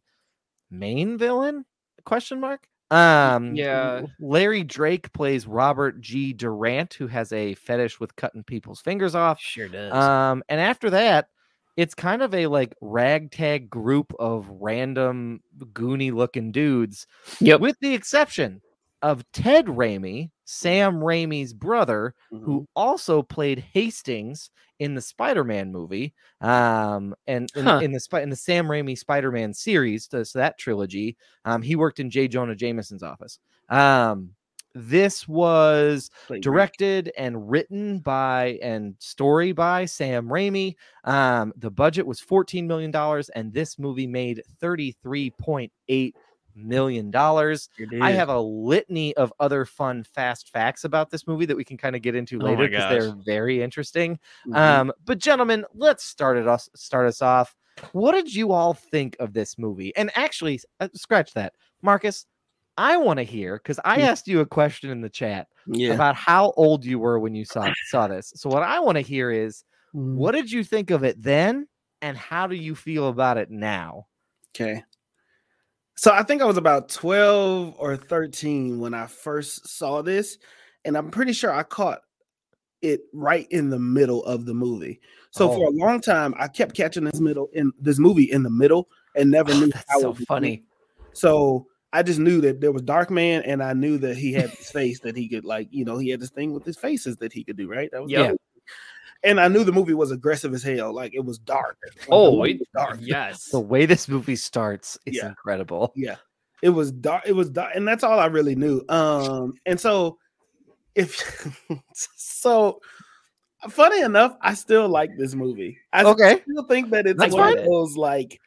main villain? Question mark. Um, yeah. Larry Drake plays Robert G. Durant, who has a fetish with cutting people's fingers off. Sure does. Um, and after that, it's kind of a like ragtag group of random goony looking dudes, yep. with the exception of Ted Raimi, Sam Raimi's brother, Mm-hmm. who also played Hastings in the Spider-Man movie, um, and in, Huh. in the in the Sam Raimi Spider-Man series, so so that trilogy, um, he worked in J. Jonah Jameson's office. Um, this was directed and written by and story by Sam Raimi. Um, the budget was $14 million, and this movie made $33.8 million. I have a litany of other fun fast facts about this movie that we can kind of get into Oh later because they're very interesting. Mhm. Um, but gentlemen, let's start it us start us off. What did you all think of this movie? And actually, uh, scratch that, Marcus. I want to hear because I Mm. asked you a question in the chat yeah. about how old you were when you saw saw this. So what I want to hear is Mm. what did you think of it then, and how do you feel about it now? Okay. So I think I was about 12 or 13 when I first saw this. And I'm pretty sure I caught it right in the middle of the movie. So for Oh. a long time, I kept catching this middle in this movie in the middle and never knew That's how so funny. So I just knew that there was Darkman, and I knew that he had this face that he could like, you know, he had this thing with his faces that he could do, right? That was Yep. And I knew the movie was aggressive as hell, like it was dark. Like, Oh, movie it- was dark. yes. The way this movie starts is Yeah. incredible. Yeah. It was dark. It was dark, and that's all I really knew. Um, and so if so funny enough, I still like this movie. I Okay. still think that it's That's one fine. of those like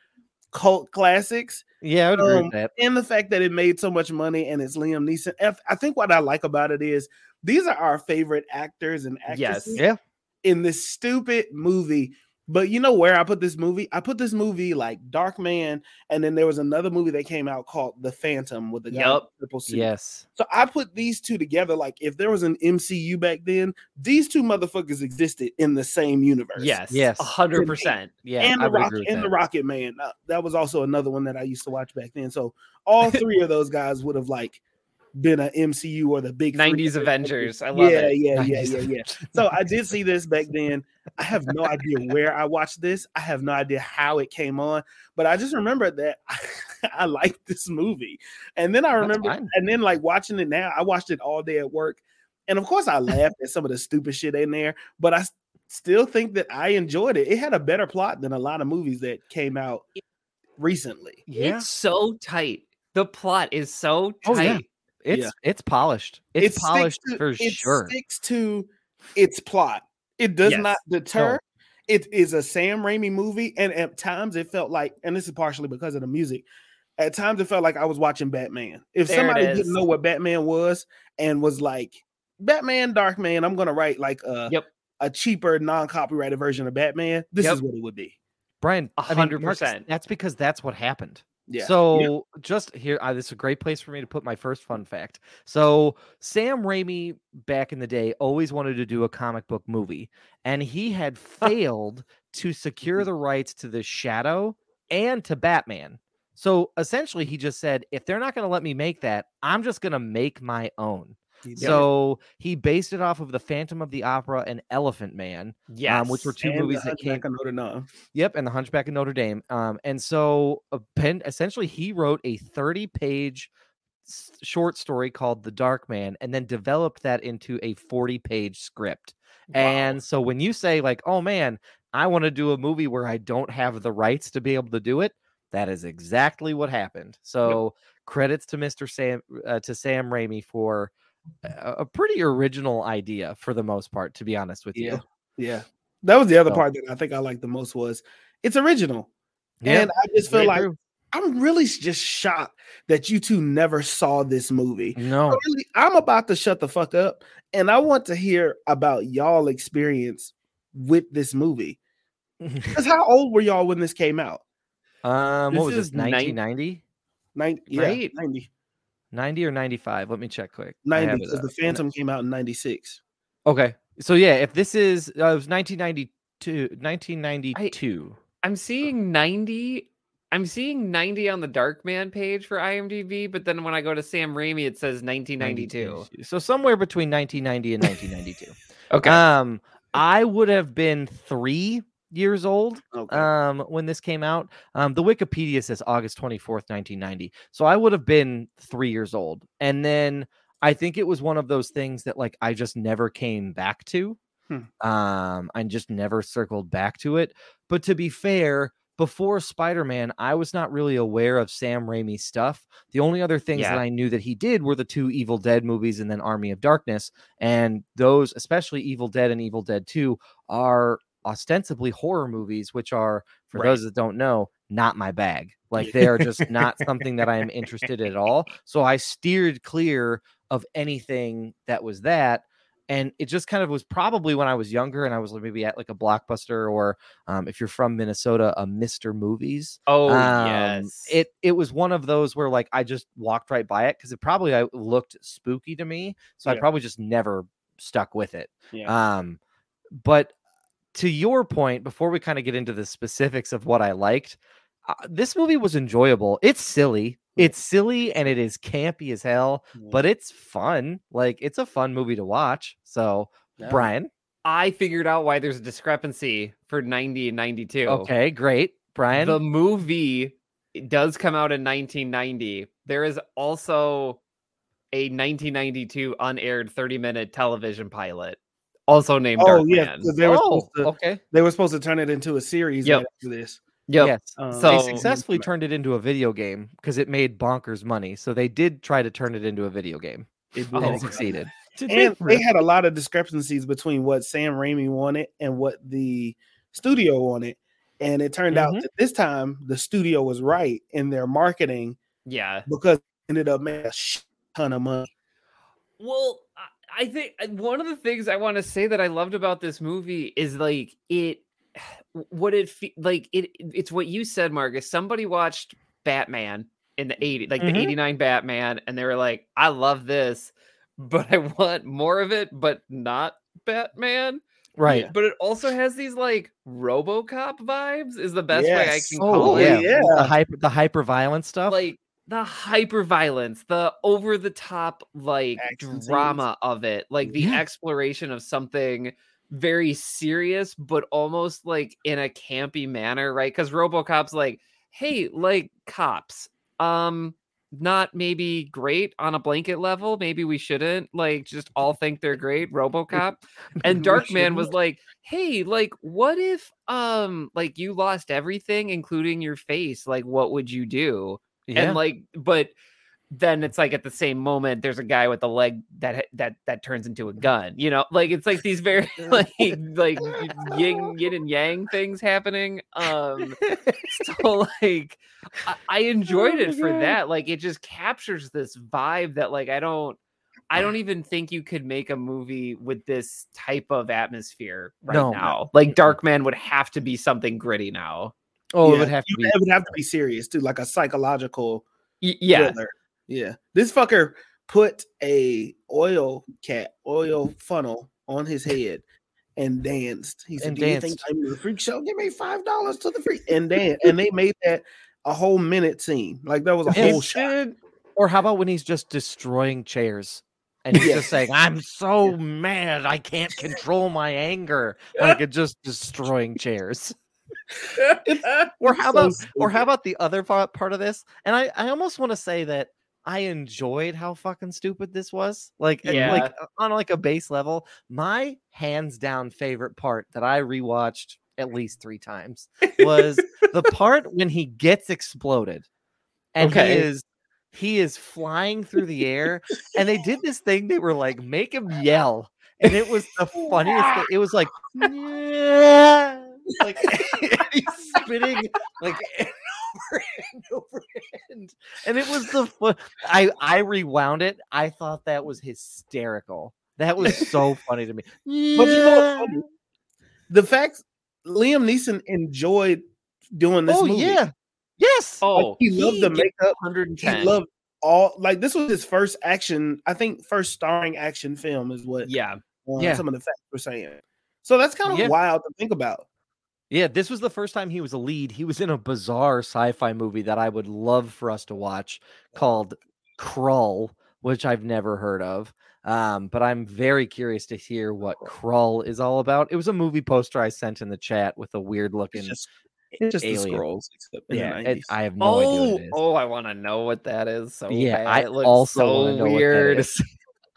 cult classics. Yeah, I would agree Um, with that. And the fact that it made so much money and it's Liam Neeson. I think what I like about it is these are our favorite actors and Yes. actresses Yeah. in this stupid movie. But you know where I put this movie? I put this movie like Darkman, and then there was another movie that came out called The Phantom with the guy in triple suit. Yes. So I put these two together. Like if there was an MCU back then, these two motherfuckers existed in the same universe. Yes. Yes. A hundred percent. Yeah. and I the would Rock agree and that. the Rocket Man. Uh, that was also another one that I used to watch back then. So all three of those guys would have like been an MCU or the big 90s Avengers. I love yeah, it. yeah, yeah, 90s yeah, yeah. So I did see this back then. I have no idea where I watched this. I have no idea how it came on, but I just remember that I like this movie. And then I remember, and then like watching it now, I watched it all day at work. And of course, I laughed at some of the stupid shit in there, but I still think that I enjoyed it. It had a better plot than a lot of movies that came out recently. Yeah, It's so tight. The plot is so Oh, yeah. Tight. it's yeah. it's polished. It's It polished to- for it sure. It sticks to its plot. It does Yes. not deter. It is a Sam Raimi movie, and at times it felt like, and this is partially because of the music. At times it felt like I was watching Batman. If There somebody didn't know what Batman was and was like Batman, Dark Man, I'm gonna write like a Yep. a cheaper, non-copyrighted version of Batman. This Yep. is what it would be. Brian, A I mean, hundred percent. That's because that's what happened. Yeah. So just here, uh, this is a great place for me to put my first fun fact. So Sam Raimi back in the day always wanted to do a comic book movie, and he had failed to secure the rights to the Shadow and to Batman. So essentially, he just said, if they're not going to let me make that, I'm just going to make my own. He. So he based it off of the Phantom of the Opera and Elephant Man, Yes. um, which were two And movies the that came Hunchback of Notre Dame. Yep, and the Hunchback of Notre Dame. Um, and so uh, Penn essentially he wrote a 30-page s- short story called The Dark Man, and then developed that into a 40-page script. And so when you say like, "Oh man, I want to do a movie where I don't have the rights to be able to do it," that is exactly what happened. So credits to Mr. Sam uh, to Sam Raimi for a, pretty original idea for the most part. To be honest with Yeah. you, Yeah. That was the other So- part that I think I liked the most was it's original. Yeah, and I just feel like true. I'm really just shocked that you two never saw this movie. no, really, I'm about to shut the fuck up and I want to hear about y'all experience with this movie. Because how old were y'all when this came out? Um, what was this? is 1990, Nine, yeah, Right. 90, 90 or 95? Let me check quick. 90 because the Phantom came out in 96. Okay, so yeah, if this is uh, it was 1992, 1992. I'm seeing 90. I'm seeing 90 on the Darkman page for IMDb, but then when I go to Sam Raimi, it says 1992. So somewhere between 1990 and 1992. Okay. Um, I would have been three years old Okay. um when this came out um the wikipedia says august 24th 1990 so i would have been three years old and then i think it was one of those things that like i just never came back to Hmm. um i just never circled back to it but to be fair before spider-man i was not really aware of sam raimi's stuff the only other things Yeah. that i knew that he did were the two evil dead movies and then army of darkness and those especially evil dead and evil dead 2 are ostensibly horror movies, which are, for Right. those that don't know, not my bag. Like they are just not something that I am interested in at all. So I steered clear of anything that was that. And it just kind of was probably when I was younger and I was maybe at like a blockbuster or um, if you're from Minnesota, a Mr. Movies. oh, Um, yes. It it was one of those where like I just walked right by it because it probably I, looked spooky to me. So I probably just never stuck with it. Yeah. Um, but to your point, before we kind of get into the specifics of what I liked, uh, this movie was enjoyable. It's silly. It's silly and it is campy as hell, but it's fun. Like it's a fun movie to watch. So, Yeah. Brian, I figured out why there's a discrepancy for 90 and 92. okay, great. Brian, The movie does come out in 1990. There is also a 1992 unaired 30 minute television pilot, also named Oh Dark yeah, Man. 'cause they were oh, to okay. they were supposed to turn it into a series Yep. right after this. Yep. Yes. Um, So- they successfully turned it into a video game because it made bonkers money. So they did try to turn it into a video game it Oh, and it succeeded. and they had a lot of discrepancies between what Sam Raimi wanted and what the studio wanted. And it turned Mhm. out that this time the studio was right in their marketing Yeah. because it ended up making a ton of money. Well, I- I think uh, one of the things I want to say that I loved about this movie is like it, what it fe- like it. It's what you said, Marcus. Somebody watched Batman in the eighty, like Mhm. the eighty nine Batman, and they were like, "I love this, but I want more of it, but not Batman." Right. But it also has these like RoboCop vibes. Is the best way I can Oh, call yeah. it. yeah. The hyper the hyper violent stuff. Like the hyper violence, the over the top like Action scenes. drama of it, like the Yeah. exploration of something very serious, but almost like in a campy manner, right? Because Robocop's like, hey, like cops, um not maybe great on a blanket level. Maybe we shouldn't like just all think they're great. RoboCop and Darkman was like, "Hey, like what if um like you lost everything including your face? Like what would you do?" Yeah. And like but then it's like at the same moment there's a guy with a leg that that that turns into a gun. You know, like it's like these very like like yin yin and yang things happening. Um so like I, I enjoyed Oh it for God. that. Like it just captures this vibe that like I don't I don't even think you could make a movie with this type of atmosphere right No. now. Like Darkman would have to be something gritty now. Oh, it would have to be. It would have to be serious too, like a psychological Y- yeah. thriller. Yeah. This fucker put a oil cat, oil funnel on his head and danced. He said, And Do you think. I'm the freak show? Give me five dollars to the freak and dan And they made that a whole minute scene. Like that was a whole shot. Or how about when he's just destroying chairs? And he's Yeah. just saying, I'm so mad, I can't control my anger. Like it just destroying chairs. Or how so about or how about the other part part of this? And I, I almost want to say that I enjoyed how fucking stupid this was. Like eh, Yeah. like on like a base level, my hands down favorite part that I rewatched at least three times was the part when he gets exploded and Okay. he is he is flying through the air and they did this thing they were like make him yell and it was the funniest thing. it was like "Yeah," like he's spinning like end over end over end and it was the fun i i rewound it i thought that was hysterical that was so funny to me But you know "Yeah." The fact Liam Neeson enjoyed doing this oh movie. yeah yes Like, Oh, he loved the gets makeup. 110. He loved all like this was his first action, I think first starring action film is what yeah. uh, Yeah. some of the facts were saying. So that's kind of Yeah. wild to think about. Yeah, this was the first time he was a lead. He was in a bizarre sci-fi movie that I would love for us to watch called Krull, which I've never heard of. Um, but I'm very curious to hear what Krull is all about. It was a movie poster I sent in the chat with a weird looking. It's just, it's just the scrolls, yeah, it, I have no idea oh, what it is. oh, I want to know what that is. So yeah, bad. I it looks also so know weird. what that is.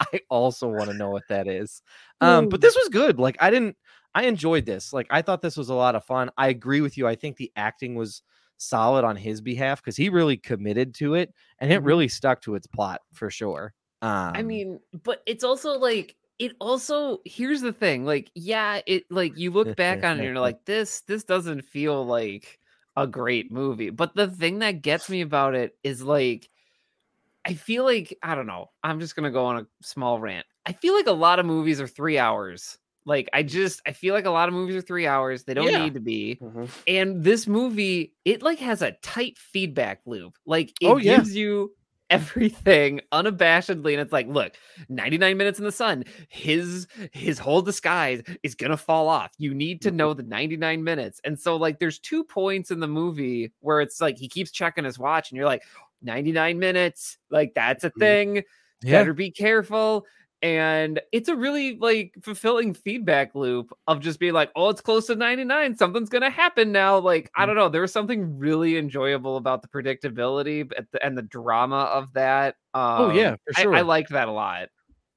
I also want to know what that is. Um, but this was good. Like I didn't I enjoyed this. Like I thought this was a lot of fun. I agree with you. I think the acting was solid on his behalf because he really committed to it and it Mhm. really stuck to its plot for sure. Um, I mean, but it's also like it also here's the thing, like, yeah, it like you look back on it and you're like, this this doesn't feel like a great movie. But the thing that gets me about it is like I feel like I don't know. I'm just gonna go on a small rant. I feel like a lot of movies are three hours. Like I just I feel like a lot of movies are three hours. They don't Yeah. need to be. Mhm. And this movie, it like has a tight feedback loop. Like it Oh, yeah. gives you everything unabashedly and it's like look 99 minutes in the sun his his whole disguise is gonna fall off you need Mm-hmm. to know the 99 minutes and so like there's two points in the movie where it's like he keeps checking his watch and you're like 99 minutes like that's a Mm-hmm. thing yeah. better be careful and it's a really like fulfilling feedback loop of just being like oh it's close to 99 something's gonna happen now like i don't know there was something really enjoyable about the predictability and the drama of that um, Oh, yeah, for I- sure. I, liked that a lot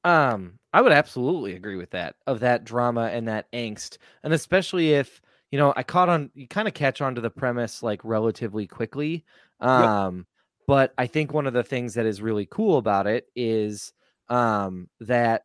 Um, I would absolutely agree with that of that drama and that angst, and especially if you know I caught on. You kind of catch on to the premise like relatively quickly. Um, but I think one of the things that is really cool about it is um that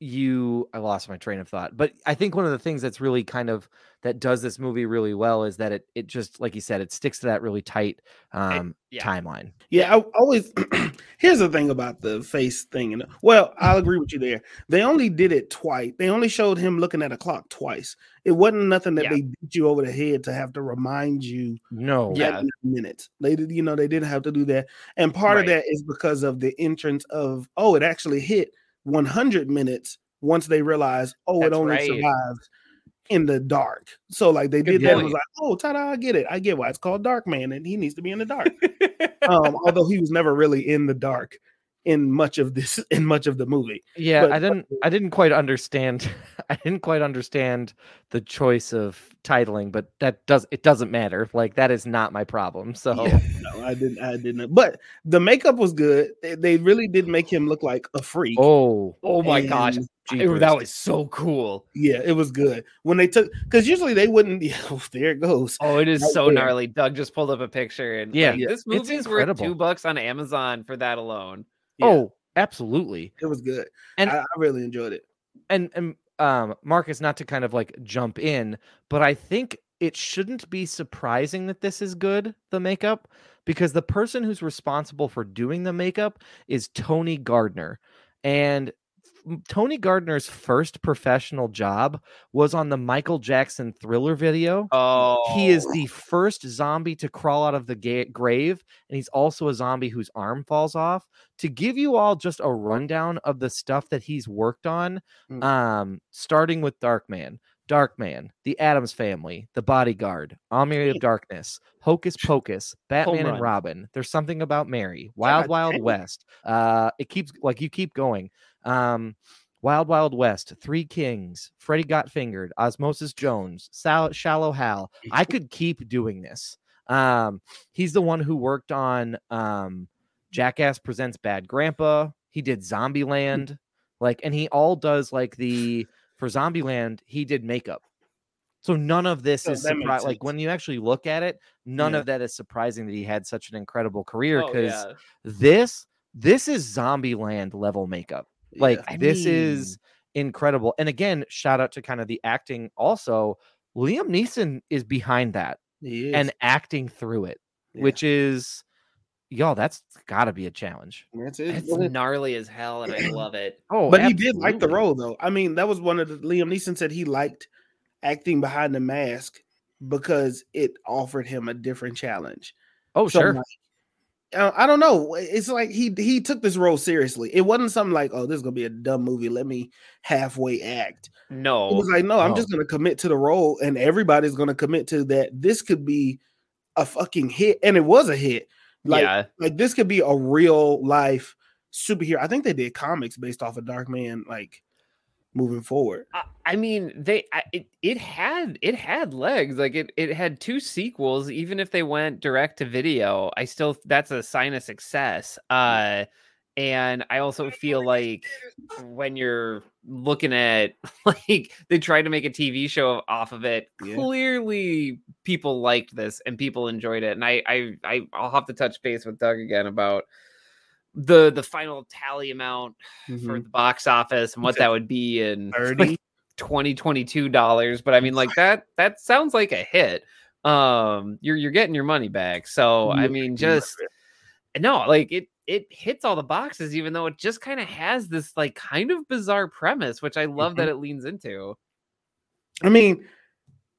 you I lost my train of thought, but I think one of the things that's really kind of that does this movie really well is that it it just like you said it sticks to that really tight um yeah. timeline. Yeah, I always. here's the thing about the face thing, and well, I'll agree with you there. They only did it twice. They only showed him looking at a clock twice. It wasn't nothing that Yeah. they beat you over the head to have to remind you No, Yeah. yeah. minutes. They did, you know, they didn't have to do that. And part of that is because of the entrance of oh, it actually hit 100 minutes once they realized oh, it only right. survived in the dark. So like they Good did that and was like, oh, ta-da, I get it. I get why it's called Darkman, and he needs to be in the dark. um, although he was never really in the dark in much of this in much of the movie. Yeah, But- I didn't I didn't quite understand I didn't quite understand the choice of titling, but that does it doesn't matter. Like that is not my problem. So Yeah, no, I didn't. I didn't. But the makeup was good. They, they really did make him look like a freak. oh, Oh my gosh. And, Ew, jeepers. that was so cool. Yeah, it was good when they took because usually they wouldn't. Yeah, oh, there it goes. Oh, it is Right so there. gnarly. Doug just pulled up a picture and Yeah, like, Yeah. this It's movie is worth two bucks on Amazon for that alone. Yeah. oh, absolutely. It was good, And- I, I really enjoyed it. and and um Marcus not to kind of like jump in, but I think it shouldn't be surprising that this is good, the makeup, because the person who's responsible for doing the makeup is Tony Gardner. And Tony Gardner's first professional job was on the Michael Jackson Thriller video. Oh, He is the first zombie to crawl out of the ga- grave, and he's also a zombie whose arm falls off. To give you all just a rundown of the stuff that he's worked on, Mm. um, starting with Darkman, Darkman, The Addams Family, The Bodyguard, Army of Darkness, Hocus Pocus, Batman and. Robin. There's something about Mary, Wild God Wild dang. West. Uh, it keeps like you keep going. Um, Wild Wild West, Three Kings, Freddy Got Fingered, Osmosis Jones, Sal- Shallow Hal. I could keep doing this. Um, he's the one who worked on um, Jackass Presents Bad Grandpa. He did Zombieland, like, and he all does like the for Zombieland. He did makeup, so none of this Oh, is surprising. Like when you actually look at it, none Yeah. of that is surprising that he had such an incredible career Oh, because yeah. this this is Zombieland level makeup. Like Yeah. This is incredible. And again, shout out to kind of the acting. Also, Liam Neeson is behind that and acting through it, which is y'all. That's got to be a challenge. that's it. It's gnarly as hell, and I love it. Oh, but he did like the role though. I mean, that was one of the Liam Neeson said he liked acting behind the mask because it offered him a different challenge. Oh, So, sure. like, uh, I don't know. It's like he he took this role seriously. It wasn't something like, "Oh, this is gonna be a dumb movie. Let me halfway act." No, it was like, "No, I'm Oh. just gonna commit to the role, and everybody's gonna commit to that. This could be a fucking hit, and it was a hit. Like, yeah, like this could be a real life superhero. I think they did comics based off of Darkman, like moving forward. I, I mean, they I, it it had it had legs. Like it it had two sequels. Even if they went direct to video, I still that's a sign of success. Uh, and I also feel like when you're looking at like they tried to make a TV show off of it, Yeah. clearly people liked this and people enjoyed it. And I I, I I'll have to touch base with Doug again about the the final tally amount for the box office and what that would be in like, 30 2022 dollars but i mean like that that sounds like a hit. Um you're you're getting your money back so i mean just no like it it hits all the boxes even though it just kind of has this like kind of bizarre premise which i love that mm-hmm. it leans into I mean,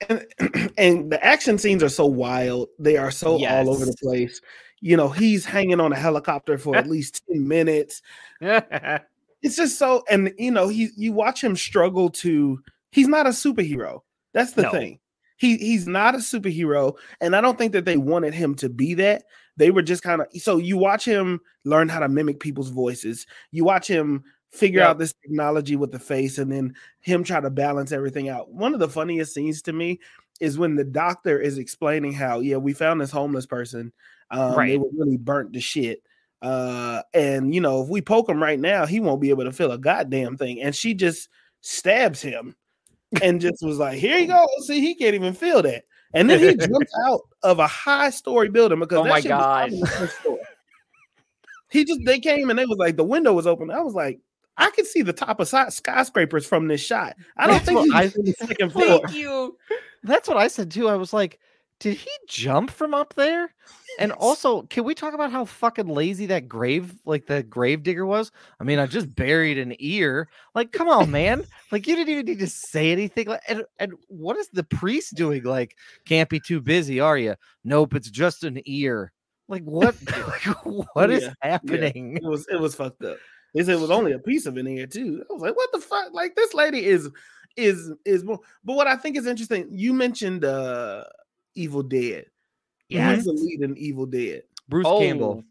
and, and the action scenes are so wild. They are so all over the place. You know, he's hanging on a helicopter for at least 10 minutes. It's just so, and you know, he you watch him struggle to he's not a superhero. That's the No. thing. He he's not a superhero, and I don't think that they wanted him to be that. They were just kind of so you watch him learn how to mimic people's voices. You watch him figure out this technology with the face, and then him try to balance everything out. One of the funniest scenes to me is when the doctor is explaining how, yeah, we found this homeless person. Um, They were really burnt to shit. Uh, and you know, if we poke him right now, he won't be able to feel a goddamn thing. And she just stabs him and just was like, Here you go. See, he can't even feel that. And then he jumps out of a high story building because Oh that my shit was out God. on the first floor. He just they came and they was like the window was open. I was like, I could see the top of skyscrapers from this shot. I don't That's think he's I- on the second floor. thank you That's what I said too. I was like, did he jump from up there? And also, can we talk about how fucking lazy that grave, like the grave digger was? I mean, I just buried an ear. Like, come on, man. Like, you didn't even need to say anything. Like, and, and what is the priest doing? Like, can't be too busy, are you? Nope, it's just an ear. Like, what? like, what is Yeah, happening? It was it was fucked up. They said it was only a piece of an ear too. I was like, what the fuck? Like this lady is is is more. But what I think is interesting, you mentioned uh Evil Dead. Yes. Who's the lead in Evil Dead? Bruce Oh, Campbell.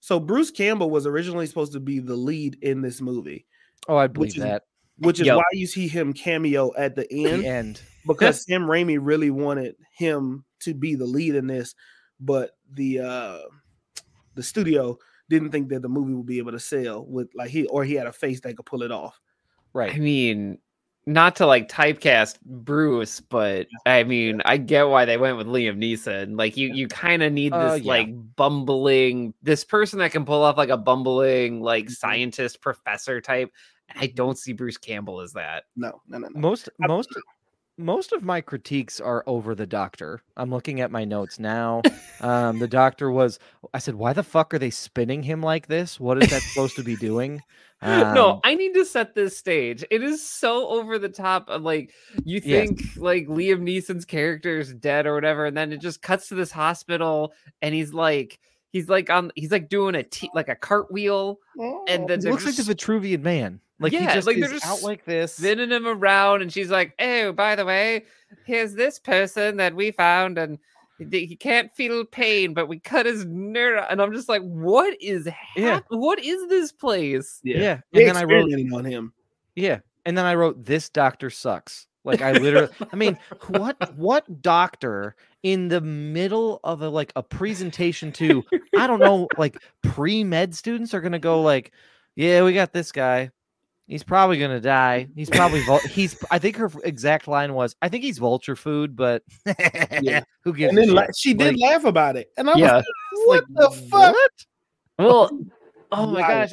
So Bruce Campbell was originally supposed to be the lead in this movie, Oh, I believe is- that. which is Yep. why you see him cameo at the end The end. because Sam Raimi really wanted him to be the lead in this, but the uh the studio didn't think that the movie would be able to sell with like he or he had a face that could pull it off. Right. I mean, not to like typecast Bruce, but I mean, I get why they went with Liam Neeson. Like you, you kind of need this Uh, yeah. like bumbling, this person that can pull off like a bumbling like Mhm. scientist professor type. I don't see Bruce Campbell as that. No, no, no, no. Most most most of my critiques are over the doctor. I'm looking at my notes now. Um, the doctor was. I said, "Why the fuck are they spinning him like this? What is that supposed to be doing?" no, Um, I need to set this stage. It is so over the top. Of, like you Yes. think like Liam Neeson's character is dead or whatever, and then it just cuts to this hospital, and he's like, he's like on, he's like doing a t- like a cartwheel, and oh. then It they're looks like the Vitruvian Man. Like he Yeah, just like they're just out like this. spinning him around, and she's like, "Oh, by the way, here's this person that we found, and he he can't feel pain, but we cut his nerve." And I'm just like, "What is? Yeah. What is this place?" yeah, They and then I wrote, on him. yeah, and then I wrote, "This doctor sucks." Like I literally, I mean, what what doctor in the middle of a like a presentation to I don't know, like pre med students are gonna go like, yeah, we got this guy. He's probably gonna die. He's probably vul- he's. I think her exact line was, "I think he's vulture food," but yeah. who gives? And then la- she did Like- laugh about it. And I was Yeah. like, what the fuck? Well, oh my gosh.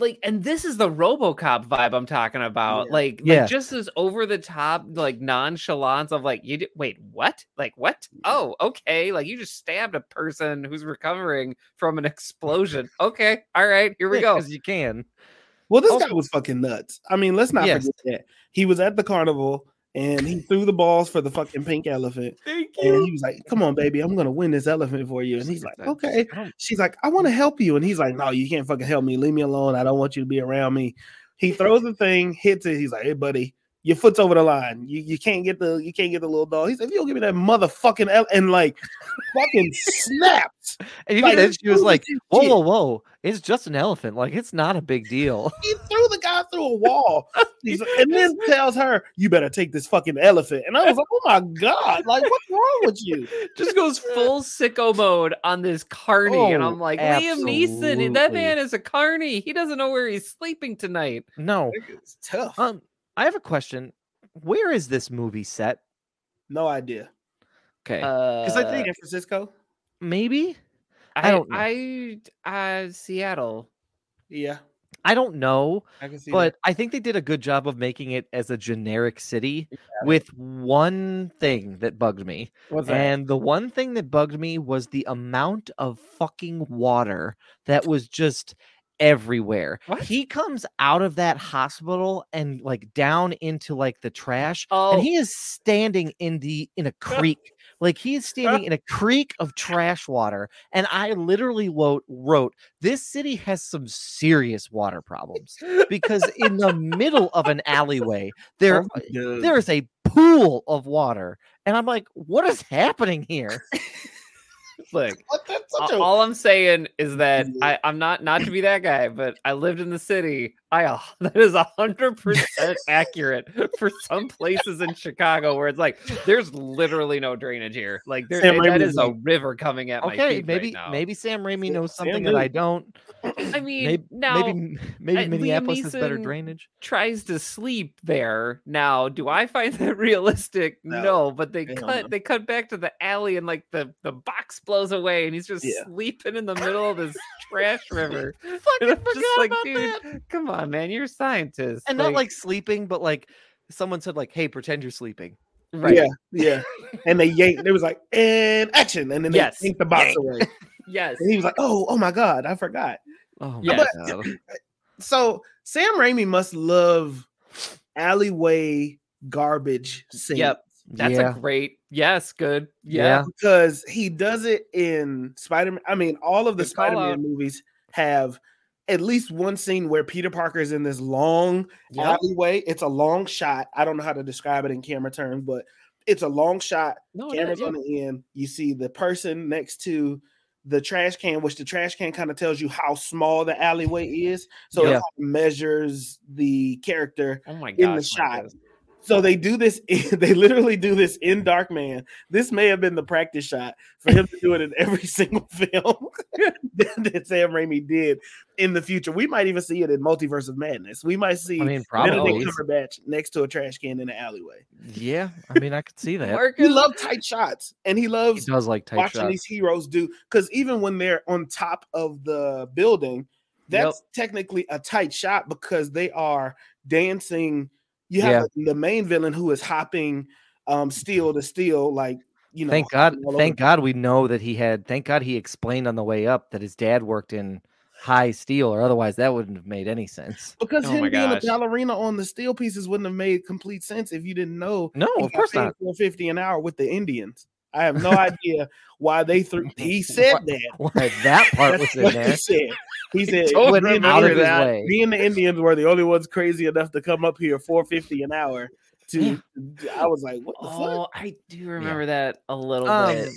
Like, and this is the Robocop vibe I'm talking about. Yeah. Like, Yeah. like just this over the top, like nonchalance of like, you di- wait, what? Like, what? Oh, okay. Like, you just stabbed a person who's recovering from an explosion. Okay, all right, here we go. because you can. Well, this Also- guy was fucking nuts. I mean, let's not Yes. forget that he was at the carnival and he threw the balls for the fucking pink elephant. Thank you. And he was like, "Come on, baby, I'm gonna win this elephant for you." And he's like, "Okay." She's like, "I want to help you," and he's like, "No, you can't fucking help me. Leave me alone. I don't want you to be around me." He throws the thing, hits it. He's like, "Hey, buddy." Your foot's over the line. You, you can't get the you can't get the little dog. He said, "If you don't give me that motherfucking ele-, and like fucking snapped. And even Like, then, she was like, "Whoa, whoa, whoa! It's just an elephant. Like it's not a big deal." He threw the guy through a wall, He's like- and then tells her, "You better take this fucking elephant." And I was like, "Oh my god! Like, what's wrong with you?" just goes full sicko mode on this carny, and Oh, I'm like, Liam Neeson, that man is a carny. He doesn't know where he's sleeping tonight. No. It's tough. Um, I have a question. Where is this movie set? No idea. Okay, Because I I think- San Francisco. maybe I, I don't know. I, uh, Seattle. Yeah, I don't know, I can see. but I think they did a good job of making it as a generic city with one thing that bugged me. What's And the one thing that bugged me was the amount of fucking water that was just everywhere. What? He comes out of that hospital and like down into like the trash Oh, and he is standing in the in a creek. Like he is standing in a creek of trash water. And I literally wrote, wrote this city has some serious water problems because in the middle of an alleyway, there oh there. there is a pool of water. And I'm like, what is happening here? look. What? That's such a. All I'm saying is that. I, I'm not not to be that guy, but I lived in the city. I uh, that is a hundred percent accurate for some places in Chicago where it's like there's literally no drainage here. Like there, Sam that Raimi's is a river coming at my Okay, feet maybe right now. maybe Sam Raimi knows Sam something that I don't. I mean Maybe now maybe maybe uh, Minneapolis has better drainage. tries to sleep there. Now, do I find that realistic? No. No, but they Hell cut no. they cut back to the alley and like the the box blows away and he's just Yeah. sleeping in the middle of this trash river. Fucking I'm just forgot like, about dude, that. come on, man, you're a scientist. And not like sleeping, but like someone said, like, "Hey, pretend you're sleeping." right. Yeah, yeah. And they yanked. It was like, and action, and then they Yes. yanked the box Yank. away. Yes. And he was like, "Oh, oh my god, I forgot." Oh Yeah. my But- god! So Sam Raimi must love alleyway garbage scenes. Yep. That's yeah. a great yes, good. Yeah. Yeah. because he does it in Spider-Man. I mean, all of the Good Spider-Man movies have at least one scene where Peter Parker is in this long Yep. alleyway. It's a long shot. I don't know how to describe it in camera terms, but it's a long shot. No, Cameras is, yeah. on the end. You see the person next to the trash can, which the trash can kind of tells you how small the alleyway is. So it Yeah. kind of measures the character Oh my in the shot. Marcus. So they do this. They literally do this in Darkman. This may have been the practice shot for him to do it in every single film that, that Sam Raimi did in the future. We might even see it in Multiverse of Madness. We might see I mean, Benedict probably. Cumberbatch next to a trash can in an alleyway. Yeah, I mean, I could see that. He Marcus, loves tight shots, and he He loves does like tight watching shots. these heroes do. Because even when they're on top of the building, that's technically a tight shot because they are dancing. You have the main villain who is hopping um steel to steel, like you know. thank God, hopping all over thank God we know that he had. Thank God he explained on the way up that his dad worked in high steel, or otherwise that wouldn't have made any sense. Because Oh him being gosh. a ballerina on the steel pieces wouldn't have made complete sense if you didn't know. No, of course not. 450 an hour with the Indians. I have no idea why they threw. He said that. Why that part was in what there. he said. He said Don't went "Me and out of the his Indians- way. Me and the Indians were the only ones crazy enough to come up here 450 an hour. To I was like, what the fuck? Oh, I do remember that a little Um, bit.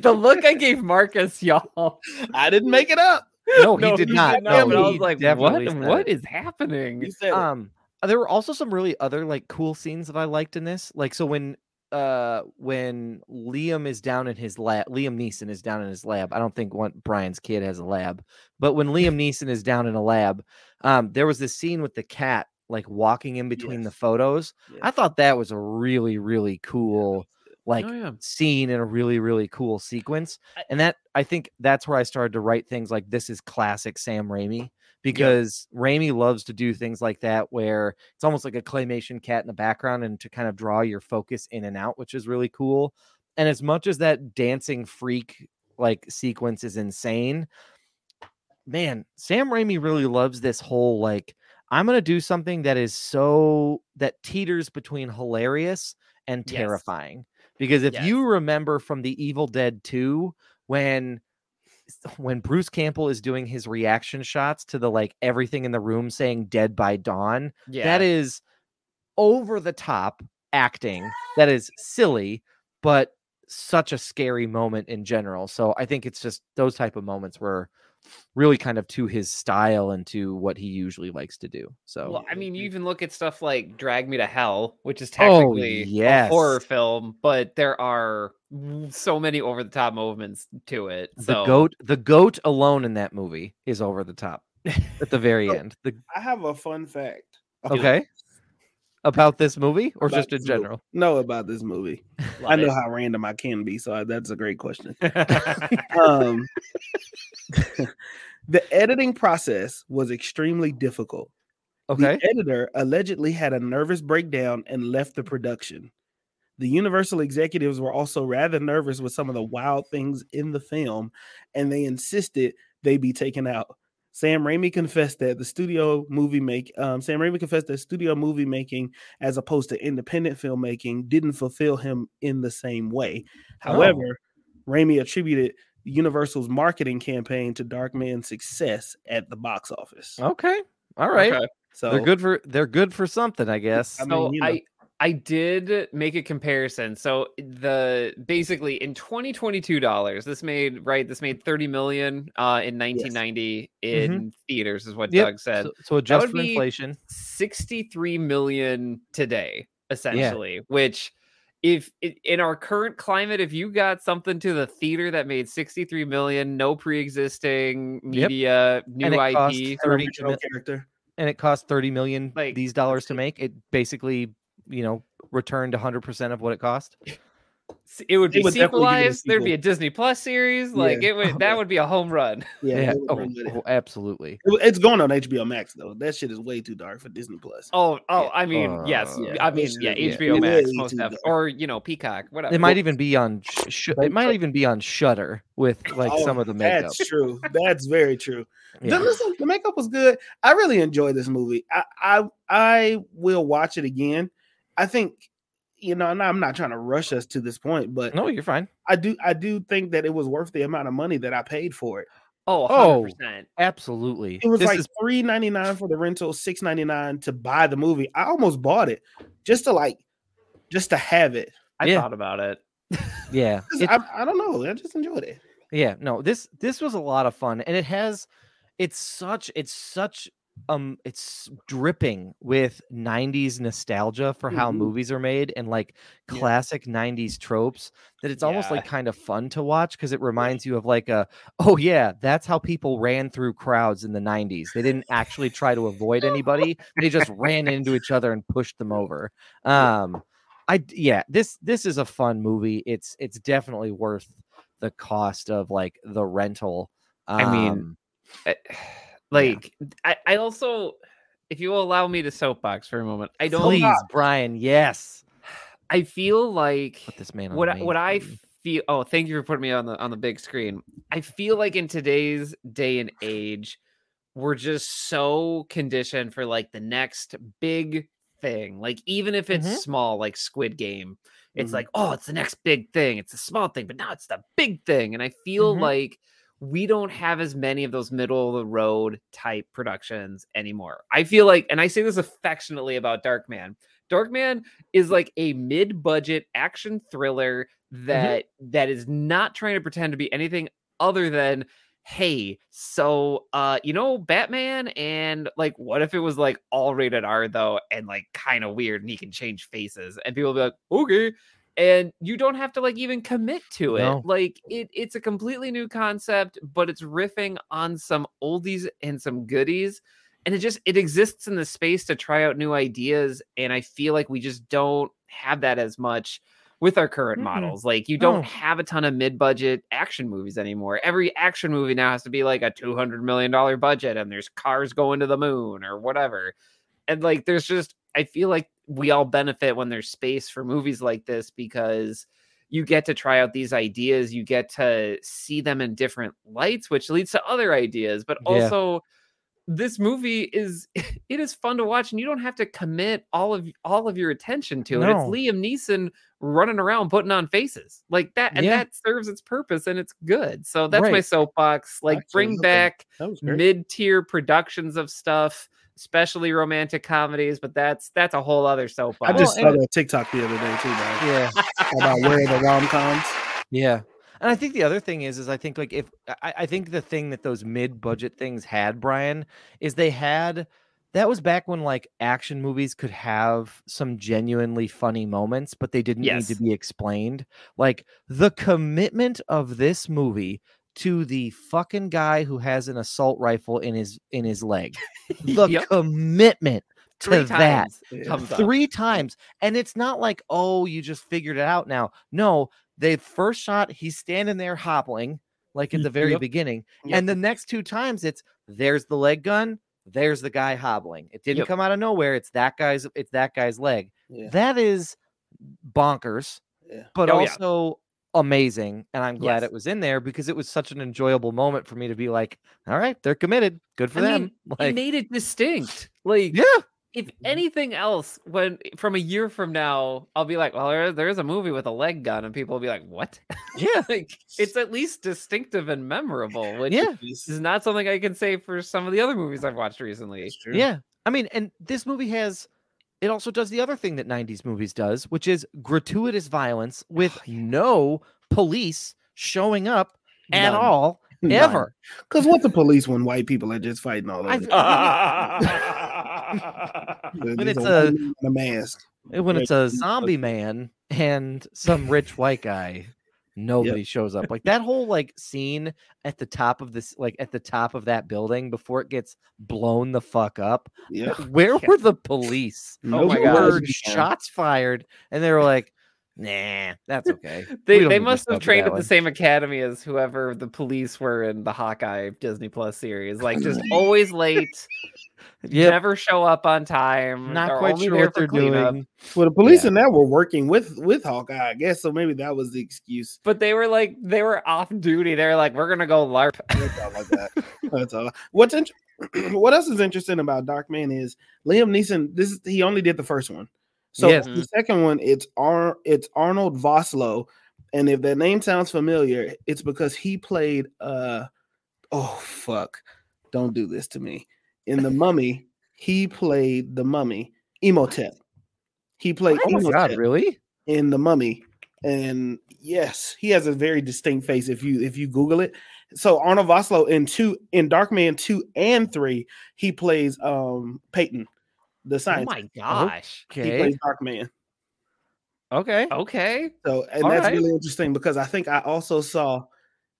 the look I gave Marcus, y'all. I didn't make it up. No, he No, did he not. did No, not, but I he was like, what? definitely said What it. is happening? He said um there were also some really other like cool scenes that I liked in this. Like so when uh when Liam is down in his lab Liam Neeson is down in his lab. I don't think one Brian's kid has a lab, but when Liam Neeson is down in a lab, um there was this scene with the cat like walking in between the Yes. photos. I thought that was a really really cool like oh, yeah. scene in a really really cool sequence and that i think that's where i started to write things like this is classic sam raimi because raimi loves to do things like that where it's almost like a claymation cat in the background and to kind of draw your focus in and out which is really cool and as much as that dancing freak like sequence is insane man sam raimi really loves this whole like i'm gonna do something that is so that teeters between hilarious and Yes. Because if you remember from the Evil Dead 2 when when Bruce Campbell is doing his reaction shots to the like everything in the room saying dead by dawn Yeah. that is over the top acting that is silly but such a scary moment in general so i think it's just those type of moments were really kind of to his style and to what he usually likes to do so Well, I mean, you even look at stuff like Drag Me to Hell, which is Oh, technically yes. a horror film, but there are so many over the top movements to it. the goat the goat alone in that movie is over the top at the very So- end the, I have a fun fact. okay about this movie or about just in this movie. general No, about this movie. love I know it. how random I can be, so I, that's a great question. um, the editing process was extremely difficult. okay The editor allegedly had a nervous breakdown and left the production. The Universal executives were also rather nervous with some of the wild things in the film, and they insisted they be taken out. Sam Raimi confessed that the studio movie make um, Sam Raimi confessed that studio movie making, as opposed to independent filmmaking, didn't fulfill him in the same way. Oh. However, Raimi attributed Universal's marketing campaign to Darkman's success at the box office. okay all right Okay. So they're good for they're good for something i guess I mean, So you know. I I did make a comparison. So the basically in 2022 dollars, this made right. This made 30 million uh, in 1990 in theaters, is what Yep, Doug said. so, so adjust for inflation 63 million today, essentially. Which, if in our current climate, if you got something to the theater that made 63 million, no pre-existing media, new IP, 30 original character. and it cost 30 million Like, these dollars to make it basically you know returned 100% of what it cost it would be would definitely it a sequelized. There'd be a Disney Plus series. Like Yeah. it would that would be a home run. Yeah, yeah oh, run with it. oh, absolutely It's going on HBO Max though. That shit is way too dark for Disney Plus. Oh, oh, Yeah. I mean, yes. Uh, I mean, yeah, yeah, HBO it Max, most too def- dark. or you know, Peacock, whatever. it might even be on sh- sh- it might even be on Shudder with like Oh, some of the makeup That's true. That's very true. The, listen, the makeup was good. I really enjoyed this movie. I, I I will watch it again. I think you know, and I'm not trying to rush us to this point, but no you're fine I do I do think that it was worth the amount of money that I paid for it. Oh, Oh. 100%. absolutely It was this like is three ninety nine for the rental, six ninety nine to buy the movie. I almost bought it just to like just to have it. I Yeah. thought about it. Yeah, I, I don't know. I just enjoyed it. yeah. No, this this was a lot of fun, and it has. It's such. It's such. Um, it's dripping with '90s nostalgia for how Mhm. movies are made and like Yeah. classic '90s tropes. That it's almost like kind of fun to watch because it reminds you of like a. Oh yeah, that's how people ran through crowds in the '90s. They didn't actually try to avoid anybody. They just ran into each other and pushed them over. Um, I yeah, this this is a fun movie. It's it's definitely worth the cost of like the rental. I mean, Um, I- like I, I also if you will allow me to soapbox for a moment i don't please, Brian. Yes, i feel like put this man what I, what I feel oh thank you for putting me on the on the big screen i feel like in today's day and age we're just so conditioned for like the next big thing like even if it's Mhm. small like squid game it's Mhm. like oh it's the next big thing it's a small thing but now it's the big thing and i feel Mhm. like we don't have as many of those middle of the road type productions anymore. I feel like and i say this affectionately about darkman darkman is like a mid-budget action thriller that that is not trying to pretend to be anything other than hey so uh you know batman and like what if it was like all rated r though and like kind of weird and he can change faces? And people be like okay and you don't have to like even commit to it No. like it it's a completely new concept but it's riffing on some oldies and some goodies and it just it exists in the space to try out new ideas and i feel like we just don't have that as much with our current Mm-mm. models like you don't No. have a ton of mid-budget action movies anymore every action movie now has to be like a 200 million dollar budget and there's cars going to the moon or whatever and like there's just i feel like we all benefit when there's space for movies like this because you get to try out these ideas you get to see them in different lights which leads to other ideas but Yeah. also this movie is it is fun to watch and you don't have to commit all of all of your attention to it. It's Liam Neeson running around putting on faces like that and Yeah. that serves its purpose and it's good. So that's my soapbox. Like bring back great. mid-tier productions of stuff, especially romantic comedies, but that's that's a whole other soap I just Well, saw that TikTok the other day too, man. yeah, About where the rom coms. yeah. And I think the other thing is, is I think like if I, I think the thing that those mid-budget things had, Brian, is they had that was back when like action movies could have some genuinely funny moments, but they didn't need to be explained. Like the commitment of this movie to the fucking guy who has an assault rifle in his in his leg. The Yep. commitment to Three that times comes up. three times and it's not like oh you just figured it out now no the first shot he's standing there hobbling like at mm, the very Yep. beginning Yep. and the next two times it's there's the leg gun there's the guy hobbling it didn't come out of nowhere it's that guy's it's that guy's leg Yeah. that is bonkers Yeah. but Oh, yeah. Also amazing and i'm glad Yes. it was in there because it was such an enjoyable moment for me to be like all right they're committed good for I them mean, it made it distinct. Like yeah if mm-hmm. anything else, when from a year from now, I'll be like, well, there, there's a movie with a leg gun, and people will be like, what? yeah like it's at least distinctive and memorable, which yeah It's, is not something I can say for some of the other movies I've watched recently. true. Yeah. I mean, and this movie has it also does the other thing that 90s movies does, which is gratuitous violence with no police showing up at all None. ever. Because what's the police when white people are just fighting all over? When it's a a- white man in a mask. when it's a zombie man and some rich white guy, nobody shows up. Like that whole like scene at the top of this like at the top of that building before it gets blown the fuck up. Yeah. Where were the police? Oh my were shots fired, and they were like, "Nah, that's okay." They they must have trained at the same academy as whoever the police were in the Hawkeye Disney Plus series. Like just always late, Yep, never show up on time. not they're quite sure what they're cleanup. doing. Well, the police Yeah. in that were working with with Hawkeye, I guess. So maybe that was the excuse. But they were like they were off duty. They're like, we're gonna go LARP. Like that. That's all. What's int- what else is interesting about Darkman is Liam Neeson. This is, he only did the first one. So Yes. the second one, it's Ar- it's Arnold Vosloo, and if that name sounds familiar, it's because he played. uh Oh fuck! Don't do this to me. In the Mummy, he played the Mummy Imhotep. He played Oh my god, really? in the Mummy. And yes, he has a very distinct face if you if you Google it. So Arnold Vosloo in two in Darkman two and three, he plays um Peyton, the Oh my gosh. he Okay. plays Darkman. Okay. Okay. So and All that's right. really interesting because I think I also saw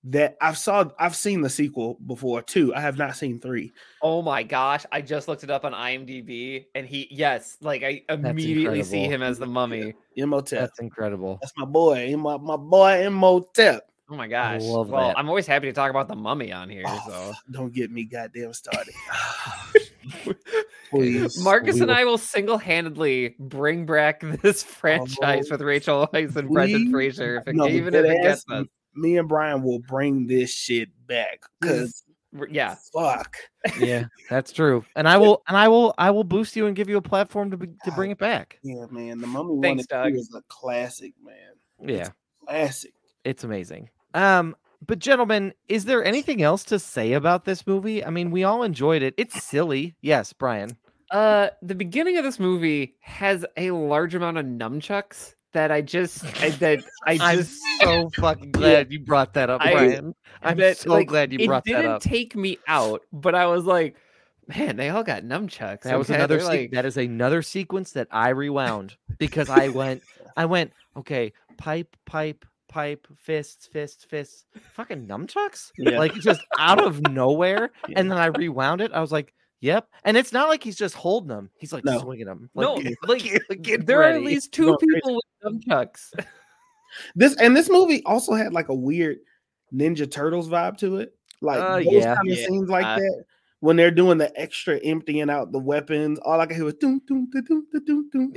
that I've saw I've seen the sequel before too. I have not seen three. Oh my gosh. I just looked it up on IMDb and he yes, like I immediately see him as the mummy. Imhotep. That's incredible. That's my boy. My, my boy Imhotep. Oh my gosh. love well, that. I'm always happy to talk about the mummy on here. Oh, So Don't get me goddamn started. Please. Marcus we and will- I will single-handedly bring back this franchise Oh, with Rachel Weisz and Brendan. Fraser, if it, No, even if dead it gets us. Me and Brian will bring this shit back. Cause Yeah, fuck. Yeah, that's true. And I will and I will I will boost you and give you a platform to be, to bring it back. Yeah, man. The mummy Thanks, one and two Doug. is a classic, man. Yeah, Classic. it's amazing. Um, but gentlemen, is there anything else to say about this movie? I mean, we all enjoyed it. It's silly. Yes, Brian. Uh, the beginning of this movie has a large amount of nunchucks that I just I, that I I'm just so fucking glad you brought that up, Brian. I'm that, so like, glad you brought that up. It didn't take me out, but I was like, man, they all got nunchucks. That was another se- like, that is another sequence that I rewound because I went I went okay pipe pipe pipe fists fists fists fucking nunchucks Yeah. like just out of nowhere Yeah. and then I rewound it I was like yep and it's not like he's just holding them he's like No. swinging them no, like, like get- get there are at least two Going crazy. people with nunchucks. This and this movie also had like a weird Ninja Turtles vibe to it. Like Uh, those yeah. kind of Yeah. scenes like Uh, that. When they're doing the extra emptying out the weapons, all I can hear was doom doom doom doom doom doom.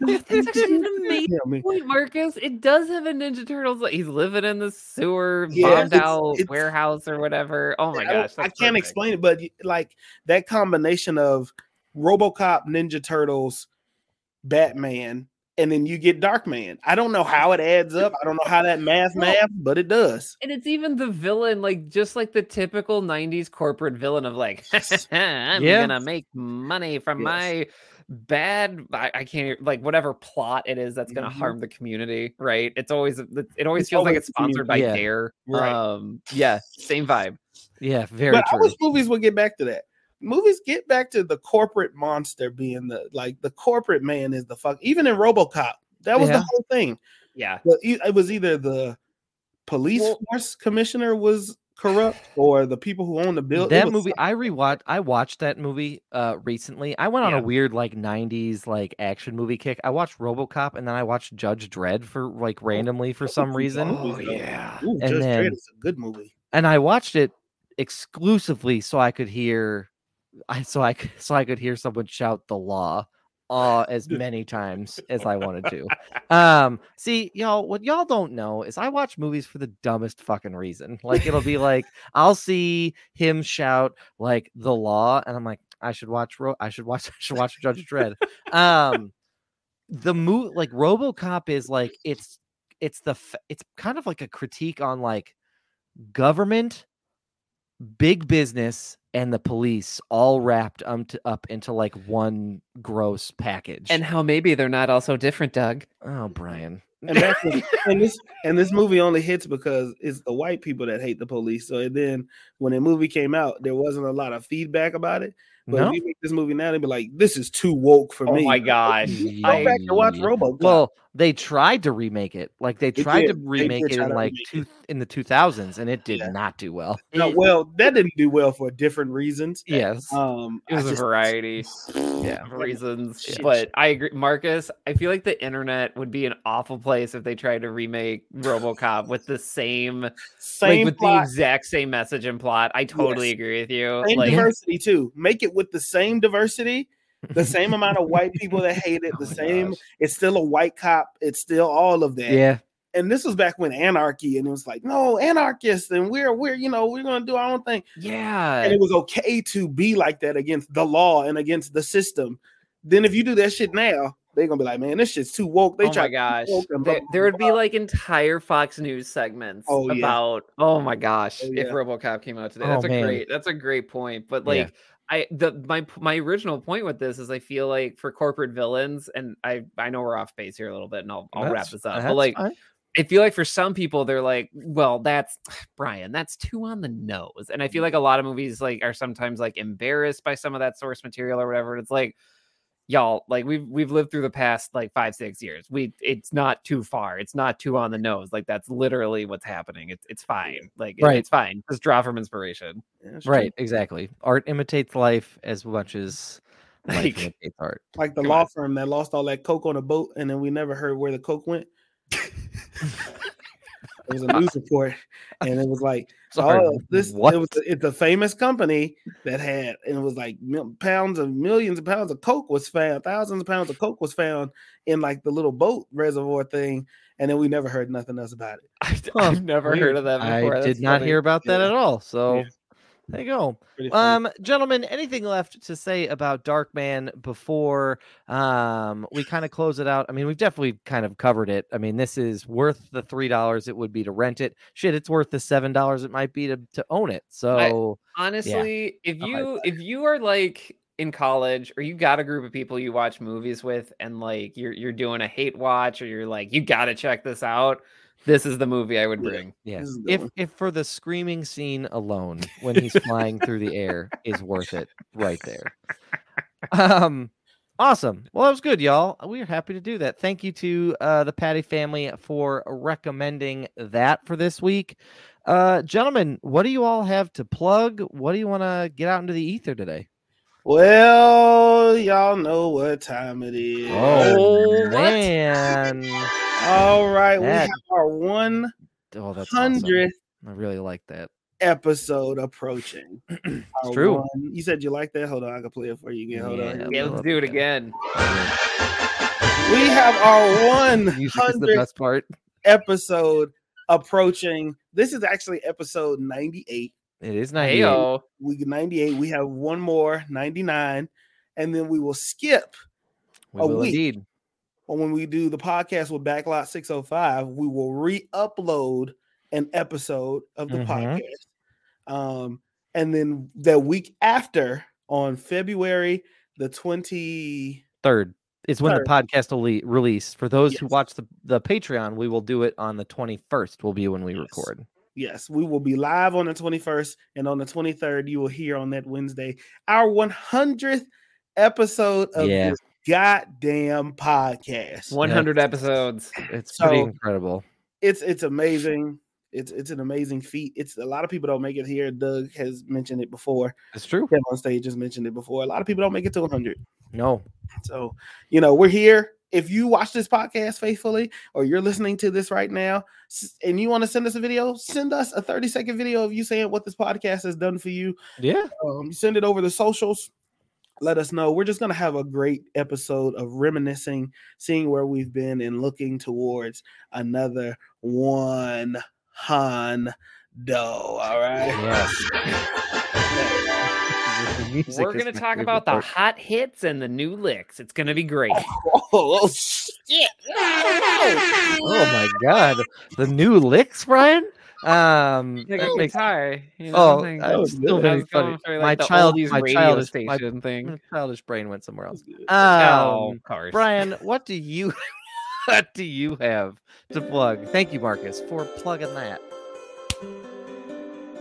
That's actually an amazing Yeah, point, Marcus. It does have a Ninja Turtles. Like he's living in the sewer, Yeah, bombed it's- out it's- warehouse or whatever. Oh my I, gosh, I can't perfect. explain it, but like that combination of RoboCop, Ninja Turtles, Batman, and then you get Darkman. I don't know how it adds up. I don't know how that math Well- math, but it does. And it's even the villain, like just like the typical '90s corporate villain of like, I'm Yeah. gonna make money from Yes. my bad. I, I can't like whatever plot it is that's gonna Mhm. harm the community, right? It's always it always It's feels like it's the sponsored by community. Dare. Right. Um, yeah, same vibe. yeah very but I true wish movies would get back to that. Movies get back to the corporate monster being the like the corporate man is the fuck. Even in RoboCop, that was Yeah. the whole thing. Yeah, But it was either the police Well- force commissioner was corrupt or the people who own the building. that movie i rewatched i watched that movie uh recently i went on Yeah. a weird like 90s like action movie kick i watched robocop and then i watched judge dredd for like randomly for some reason Oh, yeah. Ooh, And Judge then- Dredd is a good movie. and I watched it exclusively so I could hear, I so I so I could hear someone shout the law, uh, as many times as I wanted to. Um, see, y'all, what y'all don't know is I watch movies for the dumbest fucking reason. Like it'll be like I'll see him shout like the law, and I'm like, I should watch, Ro- I should watch, I should watch Judge Dredd. Um, the movie like RoboCop is like it's it's the f- it's kind of like a critique on like government, big business, and the police all wrapped um, to, up into like one gross package. and how maybe they're not also different, Doug. oh, Brian, And that's what- and this and this movie only hits because it's the white people that hate the police. So then when the movie came out, there wasn't a lot of feedback about it. But no. if you make this movie now, they'd be like, "This is too woke for Oh me." Oh my gosh. Go I- back and watch Yeah. RoboCop. Well, they tried to remake it. Like they They tried to did. They remake it in like remake two in the two thousands, and it did Yeah. not do well. No, well, that didn't do well for different reasons. Yes. Um, It was I a just- variety Yeah. of reasons. Yeah. But I agree, Marcus. I feel like the internet would be an awful place if they tried to remake RoboCop with the same, Same like with the exact same message and plot. I totally Yes. agree with you. same like, diversity too. Make it with the same diversity, the same amount of white people that hate it, Oh the my same. gosh. It's still a white cop. It's still all of that. Yeah. And this was back when anarchy, and it was like, no, anarchists, and we're we're you know we're gonna do our own thing, yeah, and it was okay to be like that against the law and against the system. Then if you do that shit now, they're gonna be like, man, this shit's too woke. They oh try my gosh, woke blah, there, blah, there would be like entire Fox News segments Oh, yeah. about. Oh my gosh, Oh, if. RoboCop came out today, Oh, that's a man. great. That's a great point. But Yeah. I the my my original point with this is I feel like for corporate villains and I I know we're off base here a little bit and I'll I'll wrap this up but like fine. I feel like for some people they're like, well, that's Brian, that's too on the nose. And I feel mm. like a lot of movies like are sometimes like embarrassed by some of that source material or whatever. It's like, y'all, like we've we've lived through the past like five, six years. We it's not too far. It's not too on the nose. Like that's literally what's happening. It's it's fine. Like it- Right. it's fine. Just draw from inspiration. Yeah, it's true. Right, exactly. Art imitates life as much as Like- imitates art. Like the Come law on. firm that lost all that coke on a boat, and then we never heard where the coke went. It was a news report, and it was like, Sorry, oh, this what? it was it's a famous company that had, and it was like pounds of millions of pounds of coke was found, thousands of pounds of coke was found in like the little boat reservoir thing, and then we never heard nothing else about it. I, Huh, have never weird. heard of that before. I That's did not funny. hear about that Yeah. at all. So Yeah. There you go. Um, gentlemen, anything left to say about Darkman before um we kind of close it out? I mean, we've definitely kind of covered it. I mean, this is worth the three dollars it would be to rent it. Shit, it's worth the seven dollars it might be to to own it. So honestly if you if you are like in college or you got a group of people you watch movies with and like you're you're doing a hate watch or you're like you got to check this out this is the movie i would bring yeah, This is a good if one. if for the screaming scene alone when he's flying through the air is worth it, right there. Um, awesome. Well, that was good, y'all. We're happy to do that. Thank you to uh, the Patty family for recommending that for this week. Uh, gentlemen, what do you all have to plug? What do you want to get out into the ether today? Well, y'all know what time it is. Oh, man! All right, we That- have our one Oh, that's awesome. I really like that. episode approaching. It's Our true. one- You said you like that. Hold on, I can play it for you again. Hold Yeah. on. yeah let's do it that. again We have our one Music is the hundredth best part. episode approaching. This is actually episode ninety-eight. It is hey 98. yo We 98. We have one more 99, and then we will skip We a will week. indeed. Or when we do the podcast with Backlot 605, we will re-upload an episode of the Mhm. podcast. Um, and then the week after, on February the 23rd, is when Third. the podcast will le- release. For those who watch the, the Patreon, we will do it on the 21st, will be when we Yes. record. yes, we will be live on the 21st, and on the 23rd, you will hear on that Wednesday our 100th episode of Yeah. this goddamn podcast. 100 episodes It's pretty So- incredible. it's it's amazing. It's it's an amazing feat. It's a lot of people don't make it here. Doug has mentioned it before. It's true. Kevin on stage has mentioned it before. A lot of people don't make it to 100. No. So, you know, we're here. If you watch this podcast faithfully or you're listening to this right now and you want to send us a video, send us a 30 second video of you saying what this podcast has done for you. Yeah. Um, send it over the socials. Let us know. We're just going to have a great episode of reminiscing, seeing where we've been, and looking towards another one Hondo. All right. Yes. we're gonna talk about the hot hits and the new licks it's gonna be great Oh, oh, shit. Oh my god. The new licks, Brian? Um like that makes guitar you know, Oh, that's was still. Very funny. my like, the child, my childish, my, thing my childish brain went somewhere else. Oh, Um, course Brian, what do you what do you have to plug? Thank you, Marcus, for plugging that.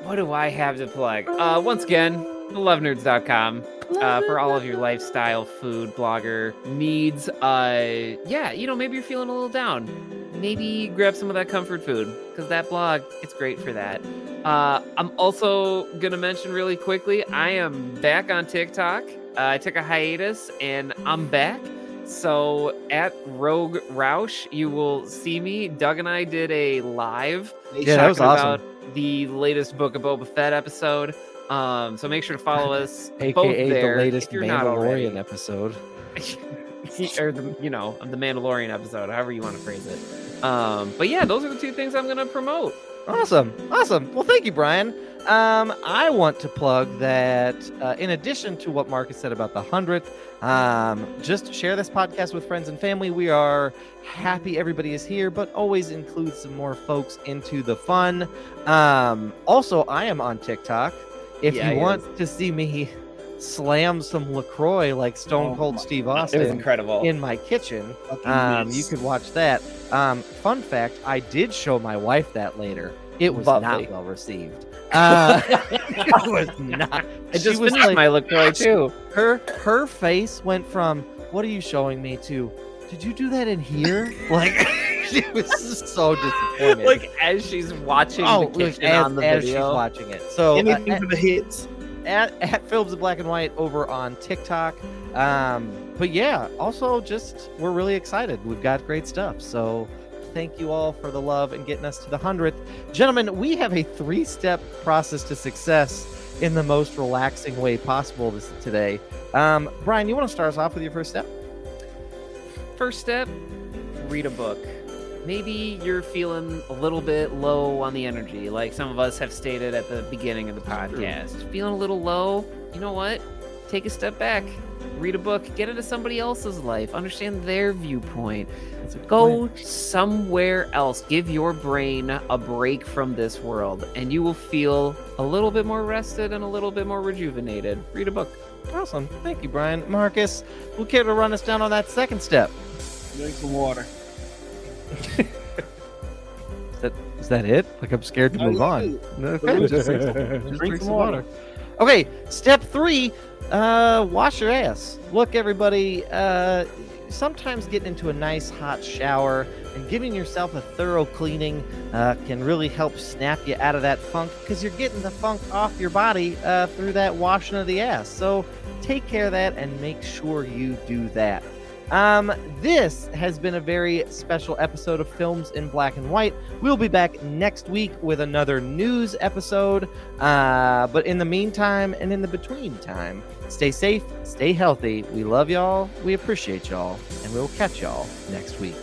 What do I have to plug? Uh, once again, lovenerds.com uh, for all of your lifestyle, food, blogger needs. Uh, yeah, you know, maybe you're feeling a little down. Maybe grab some of that comfort food because that blog, it's great for that. Uh, I'm also going to mention really quickly I am back on TikTok. Uh, I took a hiatus and I'm back. So at Rogue Roush, you will see me. Doug and I did a live Yeah, that was awesome. about the latest Book of Boba Fett episode. Um, so make sure to follow us, both AKA there, the latest if you're not Mandalorian episode. or the you know the Mandalorian episode, however you want to phrase it. Um, but yeah, those are the two things I'm gonna promote. Awesome. Awesome. Well, thank you, Brian. Um, I want to plug that uh, in addition to what Marcus said about the 100th, um, just share this podcast with friends and family. We are happy everybody is here, but always include some more folks into the fun. Um, also, I am on TikTok. If Yeah, you want to see me slam some LaCroix like Stone Oh Cold Steve It was Austin incredible. in my kitchen. Um, you could watch that. Um, fun fact: I did show my wife that later. It was Lovely. not well received. Uh, it was not. I she just was like- my LaCroix too. her her face went from "What are you showing me?" to "Did you do that in here?" like she was so disappointed. like as she's watching oh, the kitchen as, on the as she's watching it. So uh, anything at, for the hits. at, at Films in Black and White over on TikTok. Um, but yeah, also just we're really excited. We've got great stuff. So thank you all for the love and getting us to the hundredth, gentlemen. We have a three-step process to success in the most relaxing way possible this today. Um, Brian, you want to start us off with your first step? First step, read a book. Maybe you're feeling a little bit low on the energy, like some of us have stated at the beginning of the podcast. Feeling a little low, you know what? Take a step back, read a book, get into somebody else's life, understand their viewpoint. Go somewhere else. Give your brain a break from this world, and you will feel a little bit more rested and a little bit more rejuvenated. Read a book. Awesome. Thank you, Brian. Marcus, who care to run us down on that second step? Drink some water. Is that is that it? Like I'm scared to No, move on. do. Okay, just drink some- just Drink drink some some water. water. Okay, step three, uh, wash your ass. Look, everybody, uh, sometimes getting into a nice hot shower and giving yourself a thorough cleaning uh, can really help snap you out of that funk because you're getting the funk off your body uh, through that washing of the ass. So take care of that and make sure you do that. Um, this has been a very special episode of Films in Black and White. We'll be back next week with another news episode. Uh, but in the meantime and in the between time, stay safe, stay healthy. We love y'all, we appreciate y'all, and we'll catch y'all next week.